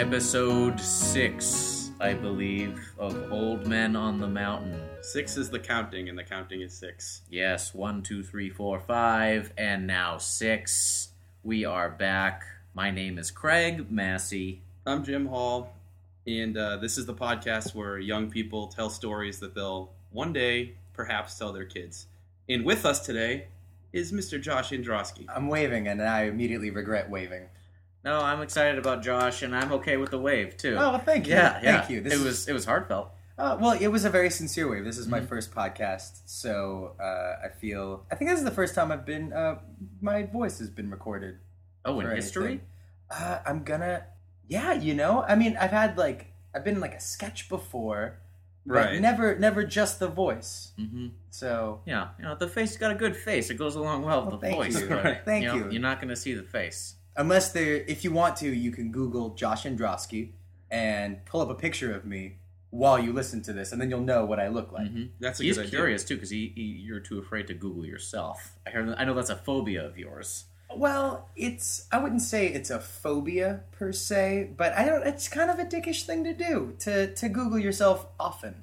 episode six, I believe, of Old Men on the Mountain. Six is the counting, and the counting is six. Yes, one, two, three, four, five, and now six. We are back. My name is Craig Massey. I'm Jim Hall, and uh, this is the podcast where young people tell stories that they'll one day perhaps tell their kids. And with us today is Mr. Josh Androsky. I'm waving, and I immediately regret waving. No, I'm excited about Josh, and I'm okay with the wave too. Oh, thank you. yeah, yeah. Thank you. This it is- was it was heartfelt. Uh, well, it was a very sincere wave. This is my Mhm. first podcast, so uh, I feel. I think this is the first time I've been. Uh, my voice has been recorded. Oh, in history. Uh, I'm gonna. Yeah, you know. I mean, I've had like I've been in, like a sketch before, but Right. never, never just the voice. Mm-hmm. So Yeah, you know the face got a good face. It goes along well with Well, the thank voice. you. but, Thank know, you. You're not going to see the face. Unless there, if you want to, you can Google Josh Androsky and pull up a picture of me while you listen to this, and then you'll know what I look like. hmm That's a He's good idea. curious too because he, he, you're too afraid to Google yourself. I heard. I know that's a phobia of yours. Well, it's I wouldn't say it's a phobia per se, but I don't it's kind of a dickish thing to do to to Google yourself often.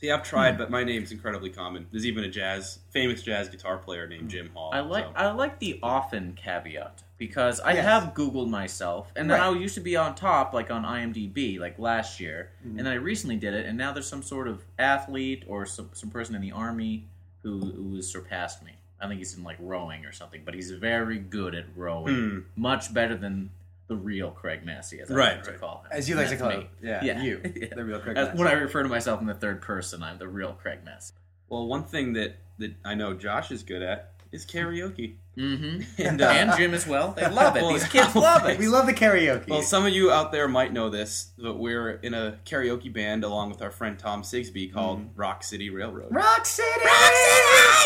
See, I've tried, but my name's incredibly common. There's even a jazz, famous jazz guitar player named Jim Hall. I like so- I like the often caveat because I Yes. have Googled myself, and then Right. I used to be on top like on IMDb like last year, Mhm. and then I recently did it, and now there's some sort of athlete or some, some person in the army who who has surpassed me. I think he's in like rowing or something, but he's very good at rowing, Hmm. much better than the real Craig Massey, as I Right, like to right. call him. As you like to call me. it. Yeah, Yeah. you. Yeah. The real Craig As- Massey. when I refer to myself in the third person, I'm the real Craig Massey. Well, one thing that, that I know Josh is good at is karaoke. Mm-hmm. And, And, uh, Jim as well. They love it. Well, These kids love it. We love the karaoke. Well, some of you out there might know this, but we're in a karaoke band along with our friend Tom Sigsby called Mm-hmm. Rock City Railroad. Rock City! Rock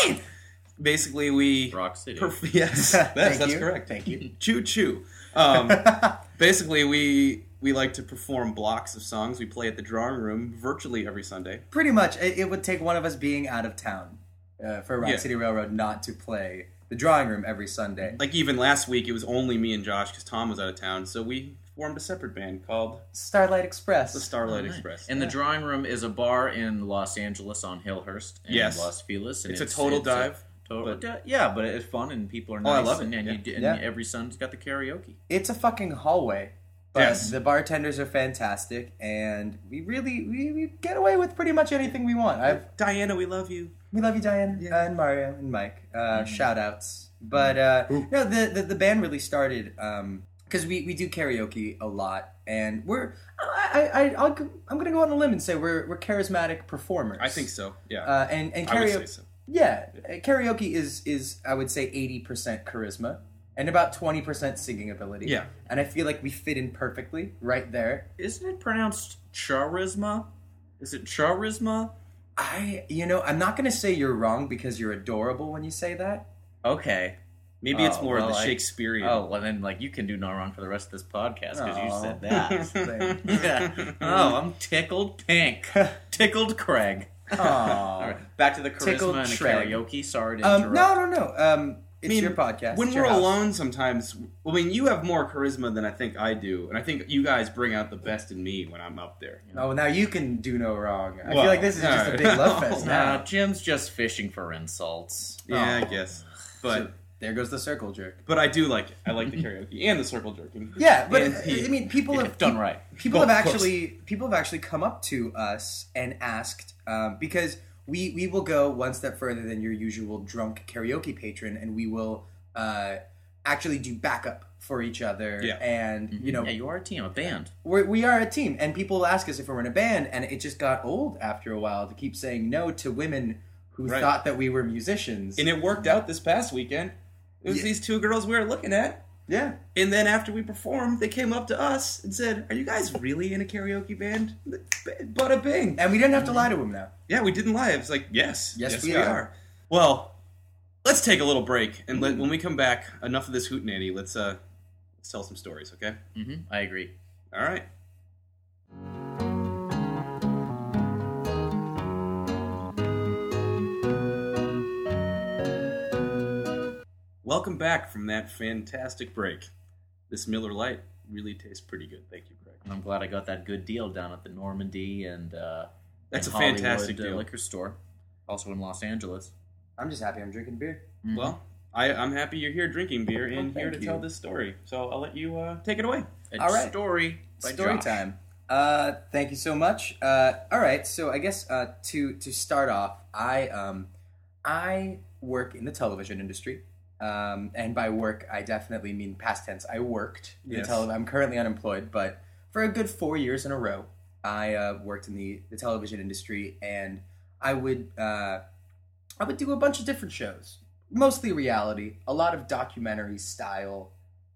City! Basically, we Rock City. perf- yes, that's, that's correct. Thank you. Choo choo. Um, basically, we we like to perform blocks of songs. We play at the drawing room virtually every Sunday. Pretty much, it, it would take one of us being out of town uh, for Rock Yeah. City Railroad not to play the drawing room every Sunday. Like even last week, it was only me and Josh because Tom was out of town. So we formed a separate band called Starlight Express. the Starlight Oh, nice. Express. And the drawing room is a bar in Los Angeles on Hillhurst and Yes. Los Feliz. And it's, a total it's dive. total, but- yeah, but it's fun and people are Oh, nice. I love it, And, and, yeah. you, and Yeah. every Sunday's got the karaoke. it's a fucking hallway. But Yes. the bartenders are fantastic, and we really we, we get away with pretty much anything we want. I've Diana, we love you. We love you, Diane Yeah. uh, and Mario and Mike. Uh, Mhm. Shout outs. But uh, no, the, the the band really started because we, we do karaoke a lot, and we're I I I'll, I'm gonna go on a limb and say we're we're charismatic performers. I think so. Yeah, Uh, and and I would say karaoke, so. yeah, uh, karaoke is is I would say eighty percent charisma and about twenty percent singing ability. Yeah. and I feel like we fit in perfectly right there. Isn't it pronounced charisma? Is it charisma? I you know I'm not gonna say you're wrong because you're adorable when you say that. Okay. Maybe it's Oh, more of well, the I- Shakespearean. Oh, well then, like, you can do no wrong for the rest of this podcast because you said that. Yeah. Oh, I'm tickled pink. tickled Craig. All Aww. back to the charisma Tickled and the karaoke. Sorry to Um, interrupt. no, no, no. Um, it's I mean, your podcast. when It's we're house. alone, sometimes. I mean, you have more charisma than I think I do, and I think you guys bring out the best in me when I'm up there. Oh, now you can do no wrong. I Well, feel like this is just a big love fest Nah, now. Jim's just fishing for insults. Yeah, I Oh. guess. But So, there goes the circle jerk. but I do like it. I like the karaoke and the circle jerking. Yeah, but And he- I mean, people Yeah, have done right. people Well, have actually people have actually come up to us and asked um, because we we will go one step further than your usual drunk karaoke patron, and we will uh, actually do backup for each other. Yeah. and you know yeah, you are a team, a band. we're, we are a team, and people will ask us if we're in a band, and it just got old after a while to keep saying no to women who Right. thought that we were musicians. And it worked out this past weekend. It was Yeah. these two girls we were looking at. Yeah, And then after we performed, they came up to us and said, "Are you guys really in a karaoke band?" Bada bing. and we didn't have to lie to them now. Yeah, we didn't lie. It was like, yes, Yes, we, we are. are. Well, let's take a little break, and let, when we come back, enough of this hootenanny. Let's uh, let's tell some stories, okay? hmm I agree. All right. Welcome back from that fantastic break. This Miller Lite really tastes pretty good. Thank you, Greg. I'm glad I got that good deal down at the Normandy and uh, That's and a fantastic Hollywood, uh, liquor store, also in Los Angeles. I'm just happy I'm drinking beer. Mhm. Well, I, I'm happy you're here drinking beer and Oh, here thank to tell this story. So I'll let you uh, take it away. a all right. story. By Story Josh. time. Uh, thank you so much. Uh, all right, so I guess uh, to to start off, I um, I work in the television industry, um, and by work I definitely mean past tense. I worked. in Yes. tele- I'm currently unemployed, but for a good four years in a row, I uh, worked in the, the television industry, and I would uh, I would do a bunch of different shows, mostly reality, a lot of documentary style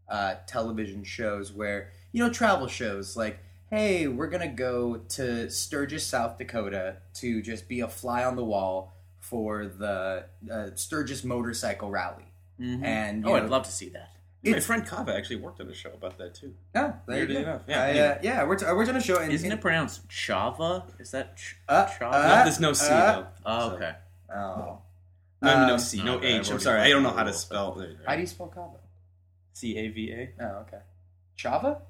uh, television shows where you know travel shows like hey we're gonna go to sturgis south dakota to just be a fly on the wall for the uh, sturgis motorcycle rally Mhm. and oh, know, I'd love to see that. My friend Cava actually worked on a show about that too. oh, there you enough, yeah, I, anyway. uh, yeah we're, t- we're gonna show and, Isn't and- it pronounced Chava? Is that ch- uh, Chava? uh, There's no C uh, though. oh, so- okay. oh No, I no C, no H. I'm sorry, I don't know how to spell. how do you spell Cava C A V A. oh okay chava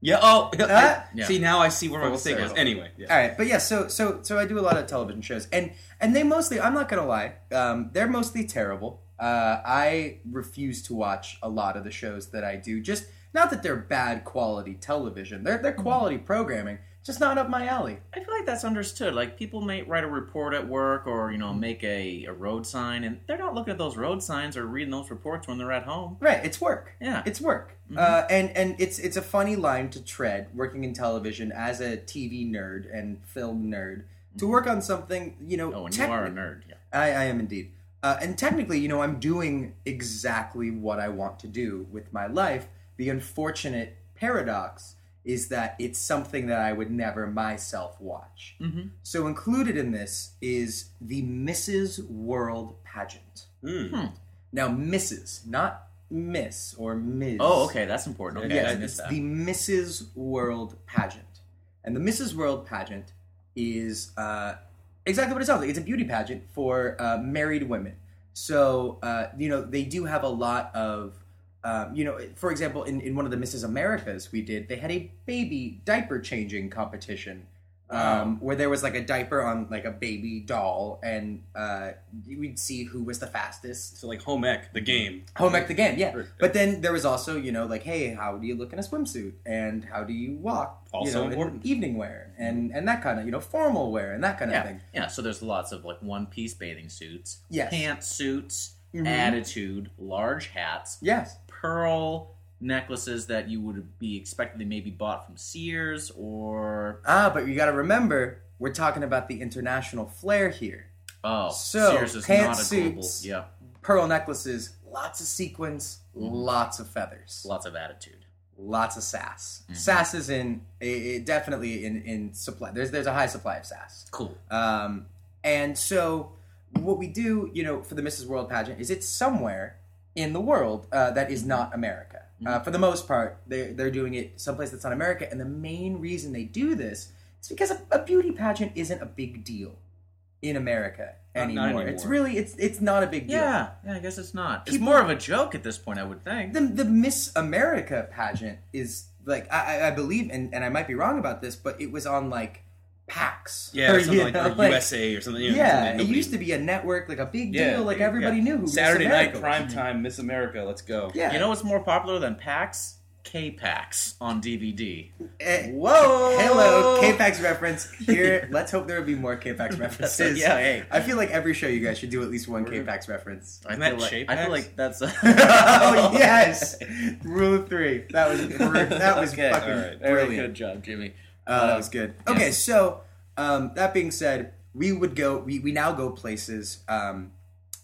Yeah. Oh. Uh, Yeah. See, now I see where my mistake was. Anyway. Yeah. All right, but yeah, so so so I do a lot of television shows, and and they mostly, I'm not gonna lie, um, they're mostly terrible. Uh, I refuse to watch a lot of the shows that I do. Just not that they're bad quality television; they're they're quality programming, just not up my alley. I feel like that's understood. Like people may write a report at work or you know make a, a road sign, and they're not looking at those road signs or reading those reports when they're at home. Right, it's work. Yeah. It's work, Mhm. uh, and and it's it's a funny line to tread working in television as a TV nerd and film nerd to work on something you know. Oh, and you are a nerd. Yeah. I, I am indeed. Uh, and technically, you know, I'm doing exactly what I want to do with my life. The unfortunate paradox is that it's something that I would never myself watch. Mm-hmm. So, included in this is the Mrs. World pageant. Hmm. Hmm. Now, Mrs., not Miss or Ms. Oh, okay, that's important. Okay, Yeah, I it's that. the Mrs. World pageant, and the Mrs. World pageant is uh, exactly what it sounds like. It's a beauty pageant for uh, married women. So uh, you know they do have a lot of. Um, you know, for example, in, in one of the Mrs. Americas we did, they had a baby diaper changing competition um, where there was like a diaper on like a baby doll, and uh, we'd see who was the fastest. So like home ec, the game. Home ec the game, yeah. But then there was also, you know, like, hey, how do you look in a swimsuit, and how do you walk? you Also know, in important. evening wear, and and that kind of, you know, formal wear, and that kind of yeah, thing. yeah. So there's lots of like one-piece bathing suits, Yes. pantsuits, Mhm. attitude, large hats, Yes. pearl necklaces that you would be expected they maybe bought from Sears or Ah, but you got to remember, we're talking about the international flair here. oh, So, Sears is not a global. Yeah, Pearl necklaces, lots of sequins, Mhm. lots of feathers, lots of attitude. lots of sass. Mhm. Sass is in i i definitely in in supply. There's there's a high supply of sass. Cool. Um, and so what we do, you know, for the Mrs. World pageant is it's somewhere in the world uh, that is not America. Uh, for the most part, they're, they're doing it someplace that's not America. And the main reason they do this is because a, a beauty pageant isn't a big deal in America Not- not anymore. anymore. It's really, it's it's not a big deal. Yeah, yeah. I guess it's not. It's People- more of a joke at this point, I would think. The, the Miss America pageant is like, I, I- I believe, and, and I might be wrong about this, but it was on like PAX. Yeah, Or, or something you like, know, or USA or something. You know, yeah, something it used to be a network, like a big Yeah, deal. Like yeah. everybody knew who Miss Saturday night prime time Miss America. Let's go. Yeah. You know what's more popular than PAX? K-PAX on DVD. Eh, Whoa! hello, K-Pax reference here. Let's hope there will be more K-Pax references. yeah, hey. I feel like every show you guys should do at least one K-Pax reference. I Isn't that feel like, I Shape-Ax? feel like that's. A oh yes, rule of three. That was br- that was Okay, fucking all right. Very brilliant. good job, Jimmy. Uh, that was good. Okay, so um, that being said, we would go. We, we now go places um,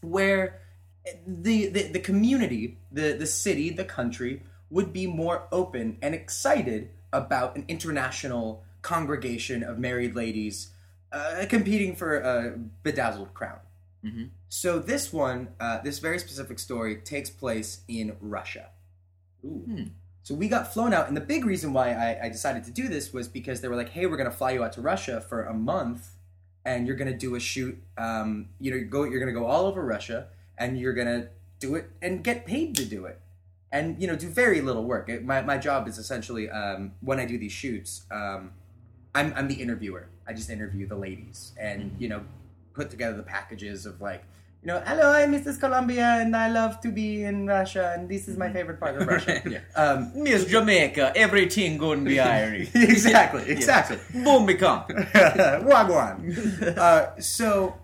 where the, the the community, the the city, the country would be more open and excited about an international congregation of married ladies uh, competing for a bedazzled crown. Mhm. So this one, uh, this very specific story, takes place in Russia. Ooh. Hmm. So we got flown out, and the big reason why I, I decided to do this was because they were like, "Hey, we're gonna fly you out to Russia for a month, and you're gonna do a shoot. Um, you know, go. You're gonna go all over Russia, and you're gonna do it and get paid to do it." and you know do very little work. It- My my job is essentially um, when I do these shoots, um, I'm I'm the interviewer. I just interview the ladies and you know put together the packages of like. You know, hello, I'm Mrs. Colombia, and I love to be in Russia, and this is my favorite part of Russia. Yeah. Um, Miss Jamaica, everything gonna be irie. exactly, exactly. Boom, become. Wagwan. uh, so,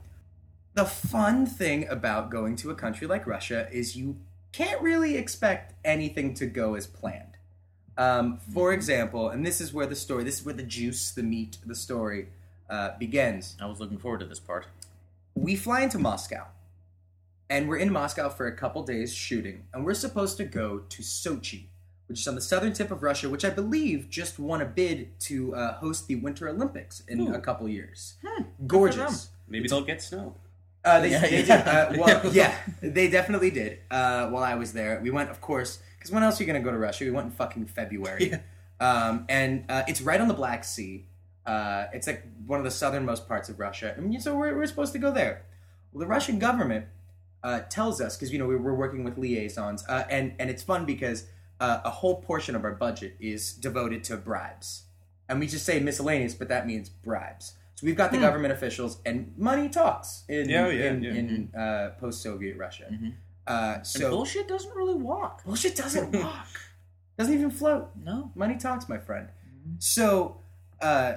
the fun thing about going to a country like Russia is you can't really expect anything to go as planned. Um, for example, and this is where the story, this is where the juice, the meat, the story uh, begins. I was looking forward to this part. We fly into Moscow, and we're in Moscow for a couple days shooting, and we're supposed to go to Sochi, which is on the southern tip of Russia, which I believe just won a bid to uh, host the Winter Olympics in Ooh. a couple years. Hmm, Gorgeous. Maybe they'll get snow. Uh, they, Yeah, they yeah. did. Uh, well, yeah, they definitely did. Uh, while I was there, we went, of course, because when else are you going to go to Russia? We went in fucking February, Yeah. um, and uh, it's right on the Black Sea. Uh, it's like one of the southernmost parts of Russia, I and so we're, we're supposed to go there. Well, the Russian government uh, tells us because you know we, we're working with liaisons, uh, and and it's fun because uh, a whole portion of our budget is devoted to bribes, and we just say miscellaneous, but that means bribes. So we've got the Hmm. government officials, and money talks in Yeah, yeah, in, yeah. in uh, post-Soviet Russia. Mhm. Uh, And so bullshit doesn't really walk. bullshit doesn't walk, doesn't even float. No. Money talks, my friend. Mm-hmm. So uh,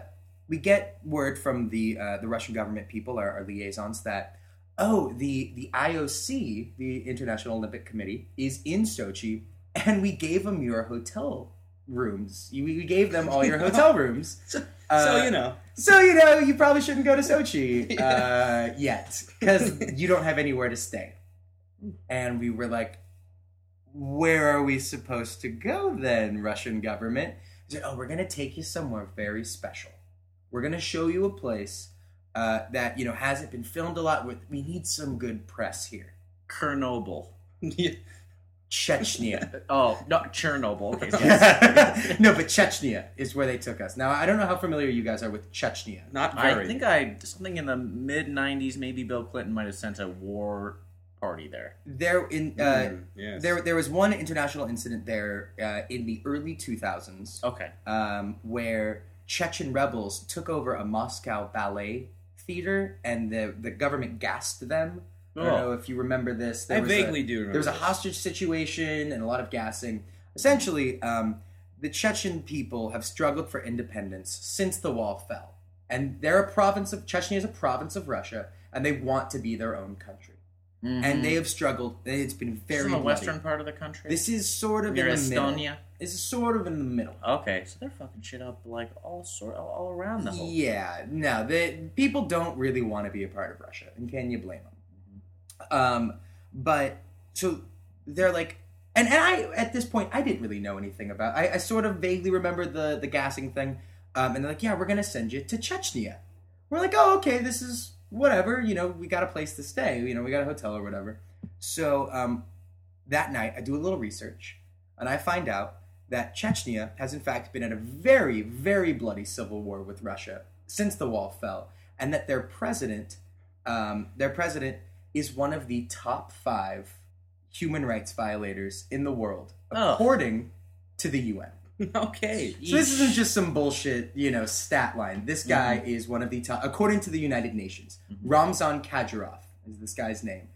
we get word from the uh, the Russian government people, our, our liaisons, that oh, the the IOC, the International Olympic Committee, is in Sochi, and we gave them your hotel rooms. You, we gave them all your hotel rooms. So, Uh, so you know, So you know, you probably shouldn't go to Sochi uh, yet because you don't have anywhere to stay. And we were like, "Where are we supposed to go then, Russian government?" Said, "Oh, we're gonna take you somewhere very special. We're gonna show you a place uh, that you know hasn't been filmed a lot. With we need some good press here. Chernobyl. Chechnya." Oh, not Chernobyl. Okay, yes. no, but Chechnya is where they took us. Now I don't know how familiar you guys are with Chechnya. not very. I think I something in the mid '90s. Maybe Bill Clinton might have sent a war party there. There in uh, Mm, yes. There, there was one international incident there uh, in the early 2000s Okay. um, where Chechen rebels took over a Moscow ballet theater and the, the government gassed them. I don't Oh. know if you remember this. There I was vaguely a, do remember. There was a this. hostage situation and a lot of gassing. Essentially, um, the Chechen people have struggled for independence since the wall fell. And they're a province of, Chechnya is a province of Russia, and they want to be their own country. And they have struggled. It's been This is very in the bloody. western part of the country. This is sort of near in the middle. Is sort of in the middle. Okay, so they're fucking shit up like all sort all, all around the whole. Yeah, no, the people don't really want to be a part of Russia, and can you blame them? Um, but so they're like, and, and I at this point I didn't really know anything about. I, I sort of vaguely remember the the gassing thing, um, and they're like, yeah, we're gonna send you to Chechnya. We're like, oh, okay, this is whatever. You know, we got a place to stay. You know, we got a hotel or whatever. So um, that night, I do a little research, and I find out that Chechnya has in fact been in a very, very bloody civil war with Russia since the wall fell, and that their president, um, their president, is one of the top five human rights violators in the world, according to the UN. okay. So this isn't just some bullshit, you know, stat line. This guy Mm-hmm. is one of the top, according to the United Nations. Ramzan Kadyrov is this guy's name.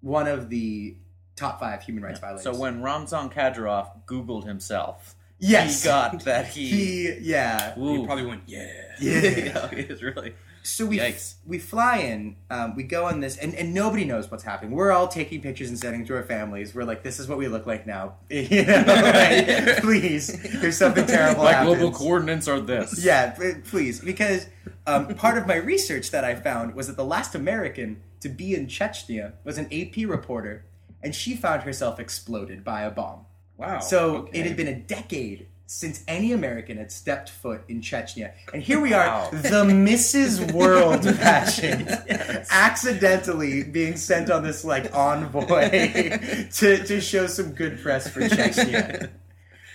One of the top five human rights violators. So when Ramzan Kadyrov Googled himself, yes, he got that he. he, yeah, Ooh. You probably went, yeah. yeah. he was really. So we Yikes. we fly in, um, we go on this, and, and nobody knows what's happening. We're all taking pictures and sending to our families. We're like, "This is what we look like now." You know, like, please, there's something terrible. My happens. global coordinates are this. Yeah, please, because um, part of my research that I found was that the last American to be in Chechnya was an AP reporter, and she found herself exploded by a bomb. Wow. So okay. it had been a decade since any American had stepped foot in Chechnya, and here we are, Wow. the Mrs. World pageant, Yes. accidentally being sent on this like envoy to to show some good press for Chechnya.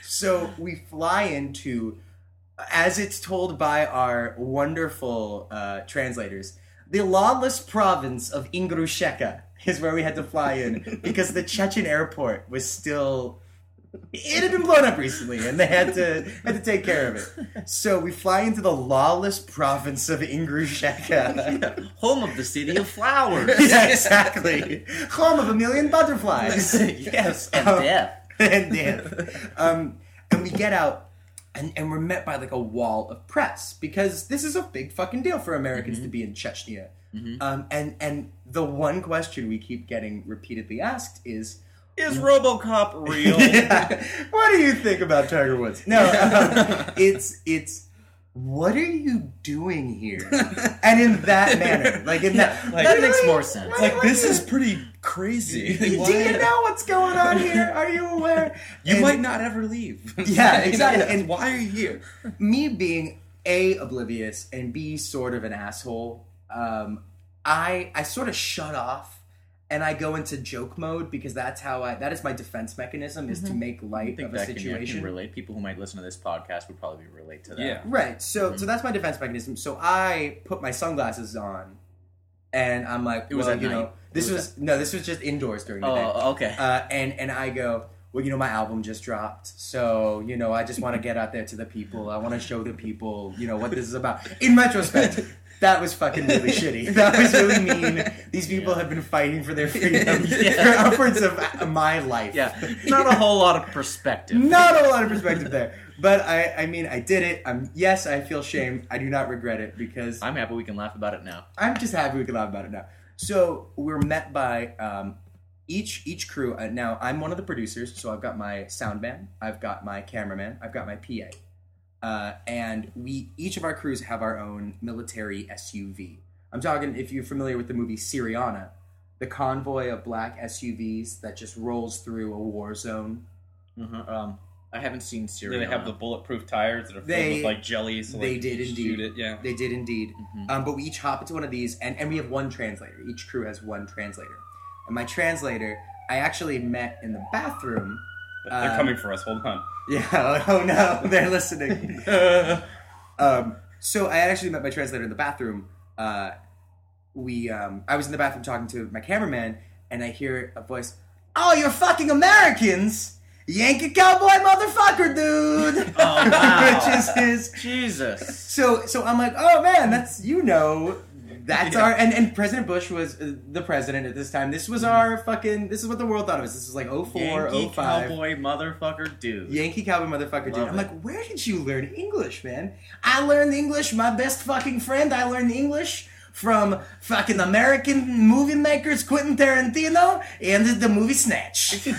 So we fly into, as it's told by our wonderful uh, translators, the lawless province of Ingrusheka is where we had to fly in because the Chechen airport was still it had been blown up recently, and they had to had to take care of it. So we fly into the lawless province of Ingrusheka. Home of the city of flowers. yeah, exactly. Home of a million butterflies. yes, and Um, death. and death. Um, and we get out, and, and we're met by like a wall of press because this is a big fucking deal for Americans to be in Chechnya. Um, and and the one question we keep getting repeatedly asked is, Is RoboCop real? yeah, what do you think about Tiger Woods? No, um, it's it's. What are you doing here? And in that manner, like in that, like- that makes more sense. What- Like this is pretty crazy. Do you know what's going on here? Are you aware? You And- might not ever leave. Yeah, exactly. And- why are you here? me being a oblivious and b sort of an asshole um i i sort of shut off and i go into joke mode because that's how i that is my defense mechanism is to make I light think of a that can, situation can relate. People who might listen to this podcast would probably relate to that. Yeah. right so Mm-hmm. so that's my defense mechanism so i put my sunglasses on and i'm like It was well, you night? know this It was, was no this was just indoors during the day Oh, okay. uh, and and I go, well, you know, my album just dropped, so you know, I just want to get out there to the people. I want to show the people, you know, what this is about. In retrospect, that was fucking really shitty. That was really mean. These people Yeah. have been fighting for their freedom Yeah. for upwards of my life. yeah, not a whole lot of perspective. Not a whole lot of perspective there, but I, I mean, I did it. I'm yes, I feel shame. I do not regret it because I'm happy we can laugh about it now. I'm just happy we can laugh about it now. So we're met by um, each each crew. Uh, now I'm one of the producers, so I've got my sound man, I've got my cameraman, I've got my PA, uh, and we each of our crews have our own military SUV. I'm talking if you're familiar with the movie Syriana, the convoy of black SUVs that just rolls through a war zone. Uh-huh. Um, I haven't seen Do Syria. they have the bulletproof tires that are filled They- with like jelly? So they like, did indeed. Shoot it, yeah. They did indeed. Mhm. Um, but we each hop into one of these, and, and we have one translator. Each crew has one translator. And my translator, I actually met in the bathroom. They're Uh, coming for us. Hold on. Yeah, oh no, they're listening. um, so I actually met my translator in the bathroom. Uh, we, um, I was in the bathroom talking to my cameraman, and I hear a voice. Oh, you're fucking Americans, Yankee cowboy motherfucker, dude. Oh, wow. Which is his Jesus. so so I'm like, oh man, that's you know, that's Yeah. our and, and President Bush was uh, the president at this time. This was our fucking. This is what the world thought of us. This is like 04, Yankee 05. cowboy motherfucker dude. Yankee cowboy motherfucker dude. Love I'm it. like, where did you learn English, man? I learned English. My best fucking friend. I learned English from fucking American movie makers Quentin Tarantino and the movie Snatch.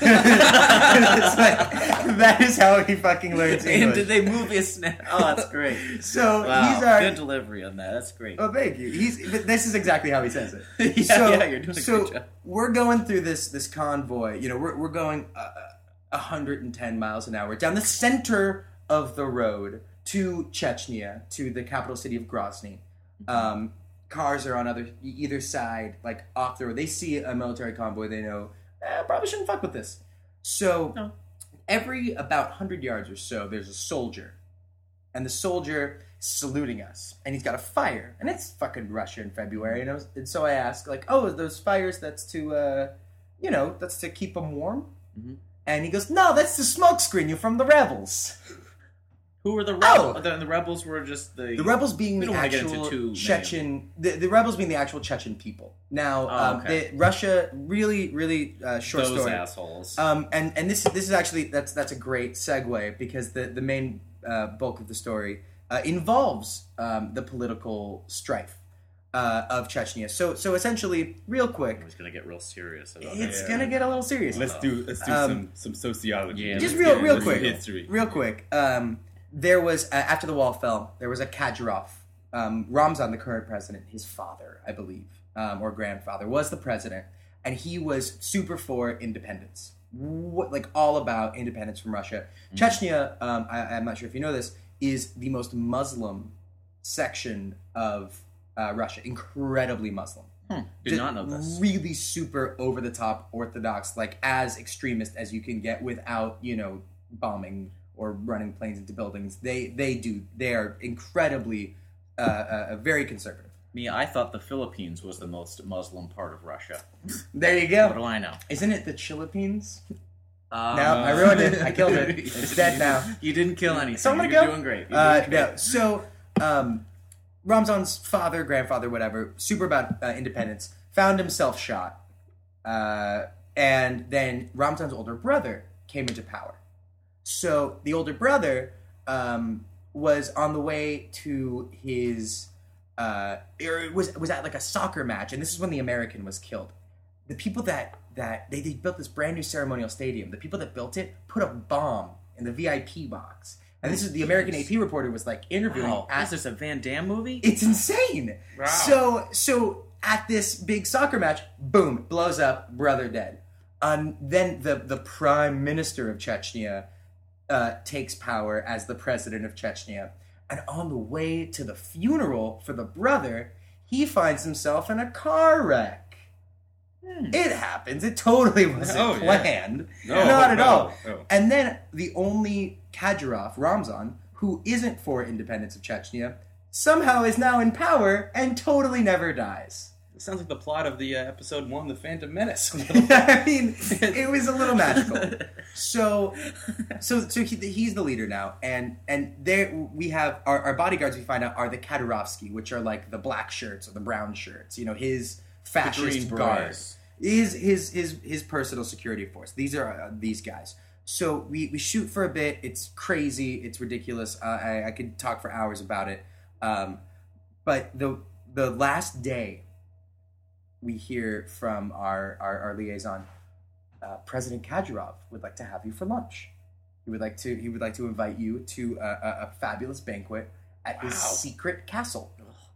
It's like, that is how he fucking learns it. and did they movie snap? Oh, that's great. so Wow, he's our good delivery on that. That's great. Oh, thank you. He's but this is exactly how he says it. Yeah, so, yeah, you're doing a so good job. we're going through this this convoy. You know, we're we're going uh, 110 miles an hour down the center of the road to Chechnya, to the capital city of Grozny. Um, cars are on other either side, like off the road. They see a military convoy, they know eh, probably shouldn't fuck with this. So No. every about 100 yards or so, there's a soldier, and the soldier saluting us, and he's got a fire, and it's fucking Russia in February, and, I was, and so I ask, like, oh, are those fires that's to, uh, you know, that's to keep them warm? Mhm. And he goes, no, that's the smoke screen You're from the rebels. Who were the Oh! rebels? The, the rebels were just the. The rebels being the don't wanna get into actual. Chechen, the, the rebels being the actual Chechen people. Now, Oh, um, okay. the, Russia, really, really uh, short Those story. assholes. Um, and and this this is actually that's that's a great segue because the the main uh, bulk of the story uh, involves um, the political strife uh, of Chechnya. So so essentially, real I quick, was gonna get real serious about it's it. Yeah. gonna get a little serious. let's do let's do Um, some some sociology. yeah, Just real real quick, history. real quick. Um, there was uh, after the wall fell, there was a Kadyrov. Um, Ramzan, the current president, his father, I believe, um, or grandfather, was the president, and he was super for independence, what, like all about independence from Russia. Chechnya, um, I, I'm not sure if you know this, is the most Muslim section of uh, Russia, incredibly Muslim. Hmm, did not know this. Really super over the top orthodox, like as extremist as you can get without, you know, bombing or running planes into buildings. They they do. They are incredibly uh, uh, very conservative. Me, I thought the Philippines was the most Muslim part of Russia. There you go. What do. I know? Isn't it the Philippines? Um, No, I ruined it. I killed it. It's dead now. You didn't kill anything. So I'm gonna You're go. doing great. You're Uh, doing great. no, so um, Ramzan's father, grandfather, whatever, super about uh, independence, found himself shot, uh, and then Ramzan's older brother came into power. So the older brother um, was on the way to his. Uh, or was was at like a soccer match, and this is when the American was killed. The people that that they, they built this brand new ceremonial stadium. The people that built it put a bomb in the VIP box, and this is the American AP reporter was like interviewing. Wow, at- is this a Van Damme movie? it's insane. Wow. So so at this big soccer match, boom, blows up, brother dead. Um, then the the prime minister of Chechnya uh, takes power as the president of Chechnya, and on the way to the funeral for the brother, he finds himself in a car wreck. Hmm. It happens. It totally wasn't Oh, yeah. planned. No, Not at no, all. no. And then the only Kadyrov, Ramzan, who isn't for independence of Chechnya, somehow is now in power and totally never dies. Sounds like the plot of the uh, episode one, The Phantom Menace. I mean, it was a little magical. So, so, so he, he's the leader now, and and there we have our, our bodyguards. We find out are the Kadyrovsky, which are like the black shirts or the brown shirts. You know, his fascist guards. His his his his personal security force. These are uh, these guys. So we, we shoot for a bit. It's crazy. It's ridiculous. Uh, I I could talk for hours about it. Um, but the the last day, we hear from our our, our liaison, uh, President Kadyrov would like to have you for lunch. He would like to he would like to invite you to a, a, a fabulous banquet at his secret castle.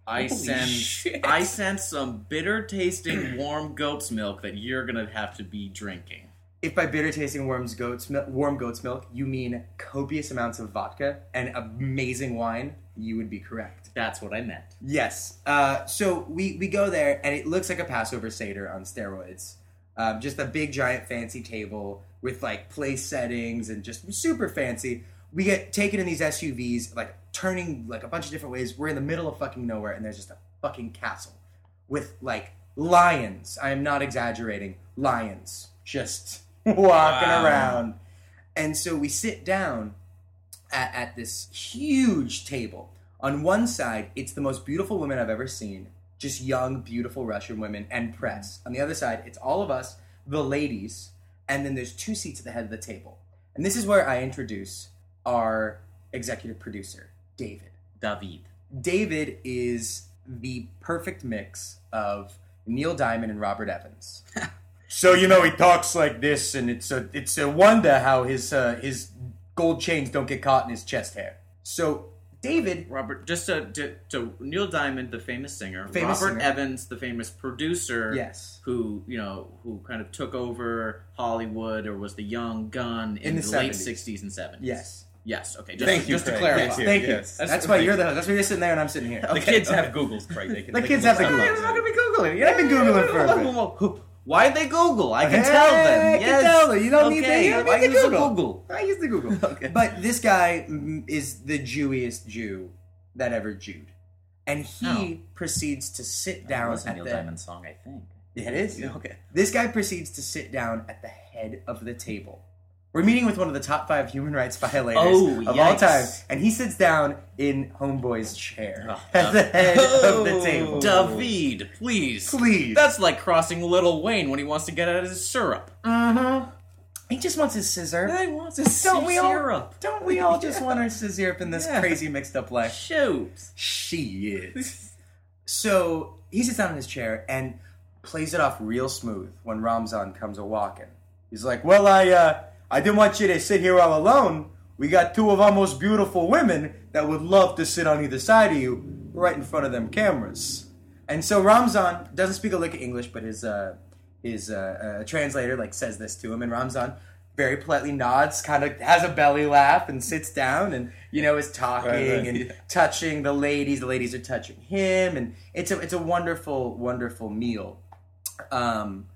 I sense shit. I sense some bitter tasting warm goat's milk that you're gonna have to be drinking. If by bitter tasting worms goat's milk, warm goat's milk you mean copious amounts of vodka and amazing wine, you would be correct. That's what I meant. Yes. Uh, so we, we go there, and it looks like a Passover Seder on steroids. Um, just a big, giant, fancy table with like place settings and just super fancy. We get taken in these SUVs, like turning like a bunch of different ways. We're in the middle of fucking nowhere, and there's just a fucking castle with like lions. I am not exaggerating. Lions just walking Wow. around. And so we sit down at, at this huge table. On one side, it's the most beautiful women I've ever seen, just young, beautiful Russian women and press. On the other side, it's all of us, the ladies, and then there's two seats at the head of the table. And this is where I introduce our executive producer, David. David. David is the perfect mix of Neil Diamond and Robert Evans. so you know he talks like this, and it's a it's a wonder how his uh, his gold chains don't get caught in his chest hair. So David, Robert, just to, to, to Neil Diamond, the famous singer. Famous Robert singer. Evans, the famous producer. yes, Who you know who kind of took over Hollywood or was the young gun in, In the the, late sixties and seventies. yes. Yes. Okay. Just, Thank you, Just to clarify. Thank you. Thank you. Yes. That's, That's why you're the host. That's why you're sitting there and I'm sitting here. The kids okay. have Googles, Craig. They can, The they kids have the Googles. I'm not gonna be googling. You're not been googling for a bit. Why they Google? I can Hey, tell them. I can tell them. You don't need to- you don't I to use Google. Google. I use the Google. Okay. But this guy is the Jewiest Jew that ever Jewed. And he Oh. proceeds to sit That down was a at Neil the Diamond song, I think. Yeah, it is. Okay. This guy proceeds to sit down at the head of the table. We're meeting with one of the top five human rights violators Oh, of all time, and he sits down in Homeboy's chair Oh, at the head of the Oh. table. David, please. Please. That's like crossing Lil Wayne when he wants to get out of his syrup. Mm-hmm. He just wants his scissor. He wants his Don't we all? syrup. Don't we all just want our scissor syrup in this Yeah. crazy mixed up life? Shoot. She is. So he sits down in his chair and plays it off real smooth when Ramzan comes a walking. He's like, "Well, I uh, I didn't want you to sit here all alone. We got two of our most beautiful women that would love to sit on either side of you, right in front of them cameras." And so Ramzan doesn't speak a lick of English, but his uh, his uh, uh, translator like says this to him, and Ramzan very politely nods, kind of has a belly laugh, and sits down, and you know is talking Right, right, and yeah. touching the ladies. The ladies are touching him, and it's a it's a wonderful wonderful meal. Um,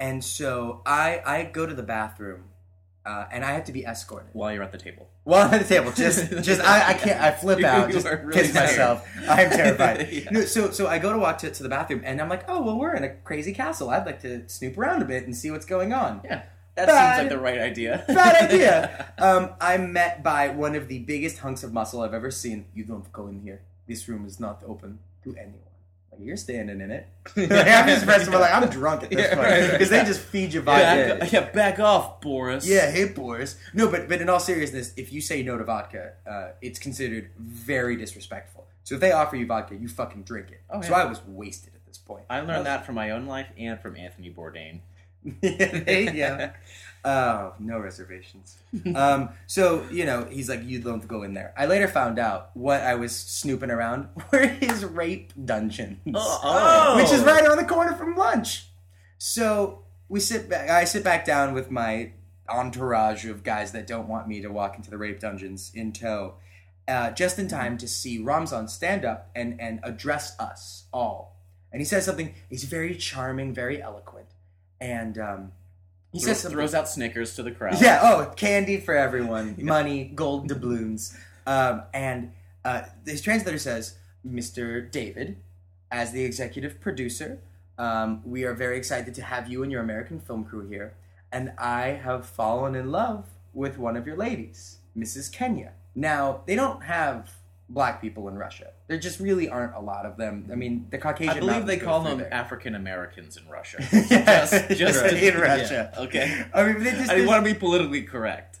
and so I I go to the bathroom, uh, and I have to be escorted. While you're at the table. While I'm at the table, just just I, I can't I flip out, just really piss myself. I'm terrified. Yeah. No, so so I go to walk to, to the bathroom, and I'm like, oh well, we're in a crazy castle. I'd like to snoop around a bit and see what's going on. Yeah. That Bad- seems like the right idea. Bad idea. Um, I'm met by one of the biggest hunks of muscle I've ever seen. You don't go in here. This room is not open to anyone. You're standing in it. I'm just of all like I'm drunk at this Yeah, point right, right. because they just feed you vodka. back, yeah, back off, Boris. Yeah, hey Boris. No, but but in all seriousness, if you say no to vodka, uh, it's considered very disrespectful. So if they offer you vodka, you fucking drink it. Oh, So. I was wasted at this point. I learned that from my own life and from Anthony Bourdain. yeah. Oh, no reservations. um, so you know, he's like, you don't go in there. I later found out what I was snooping around were his rape dungeons, Oh. which is right around the corner from lunch. So we sit back. I sit back down with my entourage of guys that don't want me to walk into the rape dungeons in tow, uh, just in time to see Ramzan stand up and and address us all. And he says something. He's very charming, very eloquent, and um, he says something. throws out Snickers to the crowd. Yeah. Oh, candy for everyone, money, gold doubloons, um, and uh, his translator says, "Mr. David, as the executive producer, um, we are very excited to have you and your American film crew here, and I have fallen in love with one of your ladies, Mrs. Kenya. Now they don't have." Black people in Russia. There just really aren't a lot of them. I mean, the Caucasian. I believe they call them. African Americans in Russia. Yes, just, just right, in Russia. yeah, okay. I mean, they just, I want to be politically correct.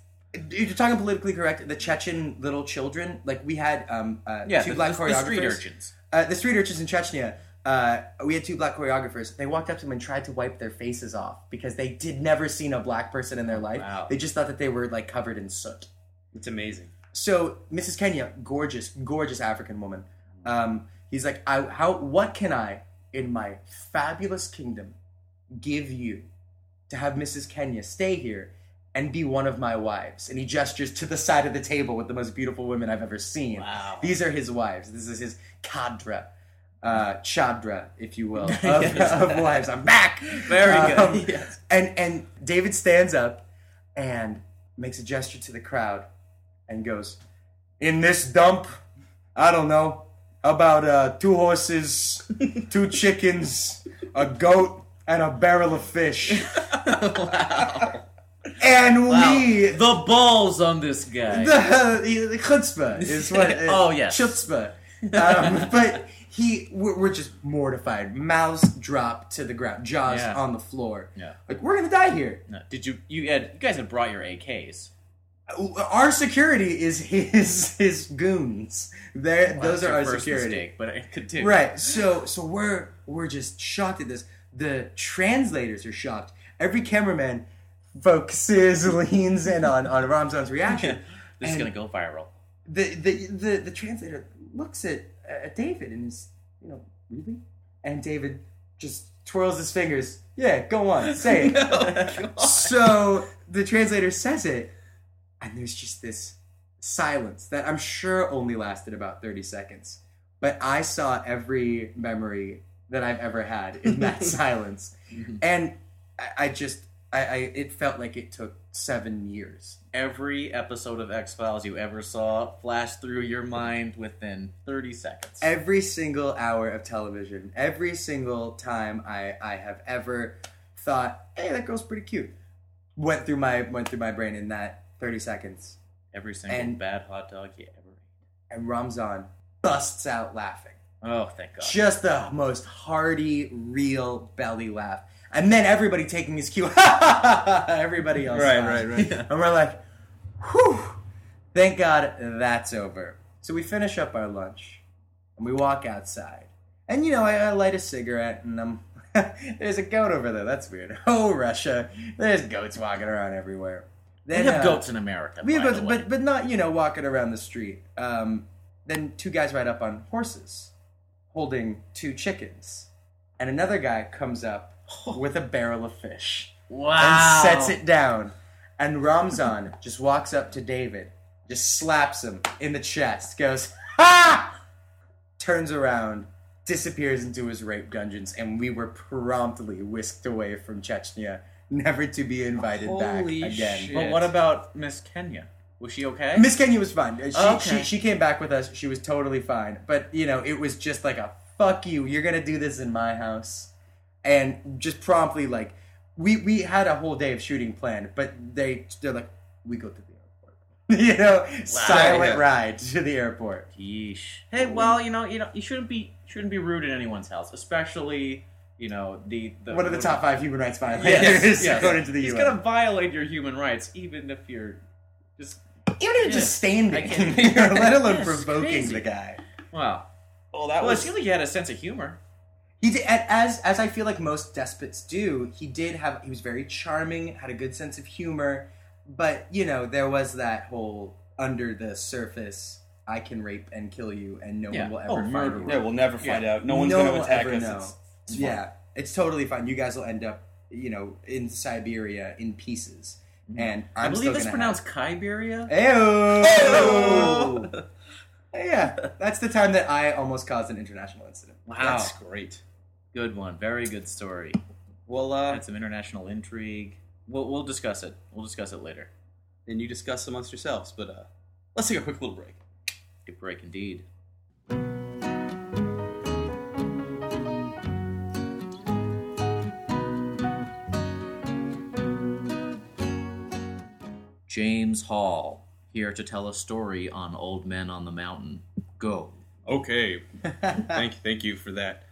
You're talking politically correct. The Chechen little children, like we had um, uh, Yeah, two the, black the- the choreographers. street urchins. Uh, the street urchins in Chechnya. Uh, we had two black choreographers. They walked up to them and tried to wipe their faces off because they did never seen a black person in their life. Wow. They just thought that they were like covered in soot. It's amazing. So Mrs. Kenya, gorgeous, gorgeous African woman. Um, he's like, I, how? What can I, in my fabulous kingdom, give you to have Mrs. Kenya stay here and be one of my wives? And he gestures to the side of the table with the most beautiful women I've ever seen. Wow. These are his wives. This is his cadre, uh, chadra, if you will, of, of wives. I'm back. Very Um, good. Yes. And and David stands up and makes a gesture to the crowd and goes, "In this dump, I don't know, about uh, two horses, two chickens, a goat, and a barrel of fish." wow. And Wow. we The balls on this guy. the, the chutzpah is what. Oh, yes. chutzpah. Um, but he, we're, we're just mortified. Mouths drop to the ground, jaws Yeah. on the floor. Yeah. Like we're gonna die here. No, did you? You had. You guys had brought your AKs. Our security is his his goons. There, Well, those are our security. Mistake, but I continue. Right. So so we're we're just shocked at this. The translators are shocked. Every cameraman focuses, leans in on on Ramzan's reaction. this is gonna go viral. the the the, the translator looks at at David and is you know really, and David just twirls his fingers. Yeah, go on, say it. God. so the translator says it, and there's just this silence that I'm sure only lasted about 30 seconds. But I saw every memory that I've ever had in that silence, Mhm. and I, I just I, I it felt like it took seven years. Every episode of X Files you ever saw flashed through your mind within 30 seconds. every single hour of television, every single time I, I have ever thought, hey, that girl's pretty cute, went through my went through my brain in that thirty seconds. Every single and- bad hot dog you ever ate. And Ramzan busts out laughing. Oh, thank God. Just the most hearty, real belly laugh. And then everybody taking his cue. everybody else. Right, laughs. right, right. And we're like, whew, thank God that's over. So we finish up our lunch and we walk outside. And you know, I, I light a cigarette and I'm um, there's a goat over there. That's weird. Oh, Russia. There's goats walking around everywhere. We have uh, goats in America. we have goats, but but not you know walking around the street. Um, then two guys ride up on horses, holding two chickens, and another guy comes up with a barrel of fish wow. and sets it down. And Ramzan just walks up to David, just slaps him in the chest, goes ha, turns around, disappears into his rape dungeons, and we were promptly whisked away from Chechnya, never to be invited back Holy again. shit. But what about Miss Kenya? Was she okay? Miss Kenya was fine. She, Oh, okay. she she came back with us. She was totally fine. But you know, it was just like a fuck you. You're gonna do this in my house, and just promptly like we we had a whole day of shooting planned, but they they're like, we go to the airport. you know, silent Yeah. ride to the airport. Yeesh. Hey, well, you know, you know, you shouldn't be shouldn't be rude in anyone's house, especially you know the, the One of the top five human rights violators Yes, yes. according to the US. He's UN. gonna violate your human rights, even if you're just Even if you're just I standing, can't- let alone That's provoking crazy. the guy. wow. Well, that Well, it was seemed like he had a sense of humor. He did, as as I feel like most despots do. He did have. He was very charming, had a good sense of humor, but you know there was that whole under the surface. I can rape and kill you, and no Yeah. one will ever Oh, find murder. you. yeah. We'll never find Yeah. out. No one's No going to attack ever us. It's- yeah, it's totally fine. You guys will end up, you know, in Siberia in pieces, and I'm I believe it's pronounced Kyberia. Have... Oh! yeah, that's the time that I almost caused an international incident. Wow, That's great. good one. Very good story. Well, uh, Had some international intrigue. We'll we'll discuss it. We'll discuss it later. and you discuss amongst yourselves, but uh, let's take a quick little break. Good break indeed. James Hall, here to tell a story on Old Men on the Mountain. Go. Okay, thank you, thank you for that.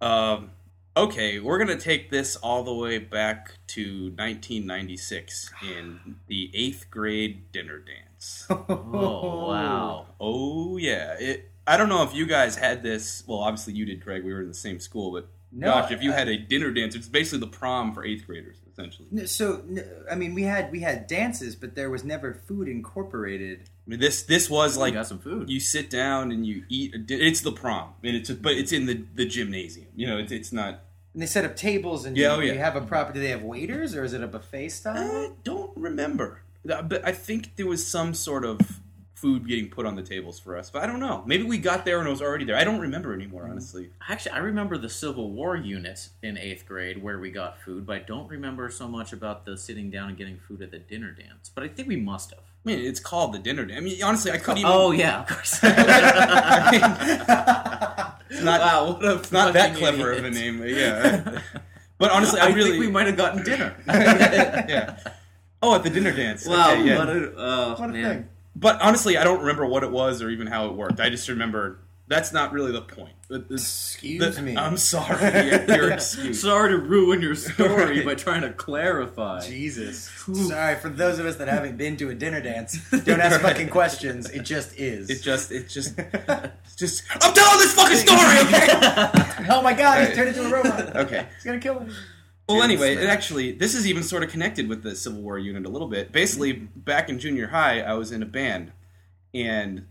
Um, okay, we're gonna take this all the way back to 1996 in the eighth grade dinner dance. Oh, wow. Oh yeah, it. I don't know if you guys had this. Well, obviously you did, Craig. We were in the same school, but No, gosh, if you I- had a dinner dance, it's basically the prom for eighth graders, essentially. No, So, no, I mean, we had we had dances, but there was never food incorporated. I mean, this this was Like, like got some food. you sit down and you eat. A di- it's the prom, and it's but it's in the the gymnasium. You know, it's it's not. And they set up tables, and Yeah, you, oh, yeah. you have a proper. Do they have waiters, or is it a buffet style? I don't remember, but I think there was some sort of food getting put on the tables for us. But I don't know. Maybe we got there and it was already there. I don't remember anymore, mm. honestly. Actually, I remember the Civil War unit in eighth grade where we got food, but I don't remember so much about the sitting down and getting food at the dinner dance. But I think we must have. I mean, it's called the dinner dance. I mean, honestly, I couldn't oh, even. Oh yeah, of course. It's not, wow, what a it's not that clever idiot. of a name. but Yeah. but honestly, I, I really. think we might have gotten dinner. yeah. Oh, at the dinner dance. Wow, Okay, yeah. what a, oh, What a man. thing. But honestly, I don't remember what it was or even how it worked. I just remember that's not really the point. The- the- Excuse the- me. I'm sorry. Yeah, your excuse. Sorry to ruin your story by trying to clarify. Jesus. Sorry for those of us that haven't been to a dinner dance. Don't ask fucking questions. It just is. It just, it just, just. I'm telling this fucking story, okay? oh my god, Right. he's turned into a robot. okay. He's gonna kill him. Well, anyway, it actually, this is even sort of connected with the Civil War unit a little bit. Basically, back in junior high, I was in a band, and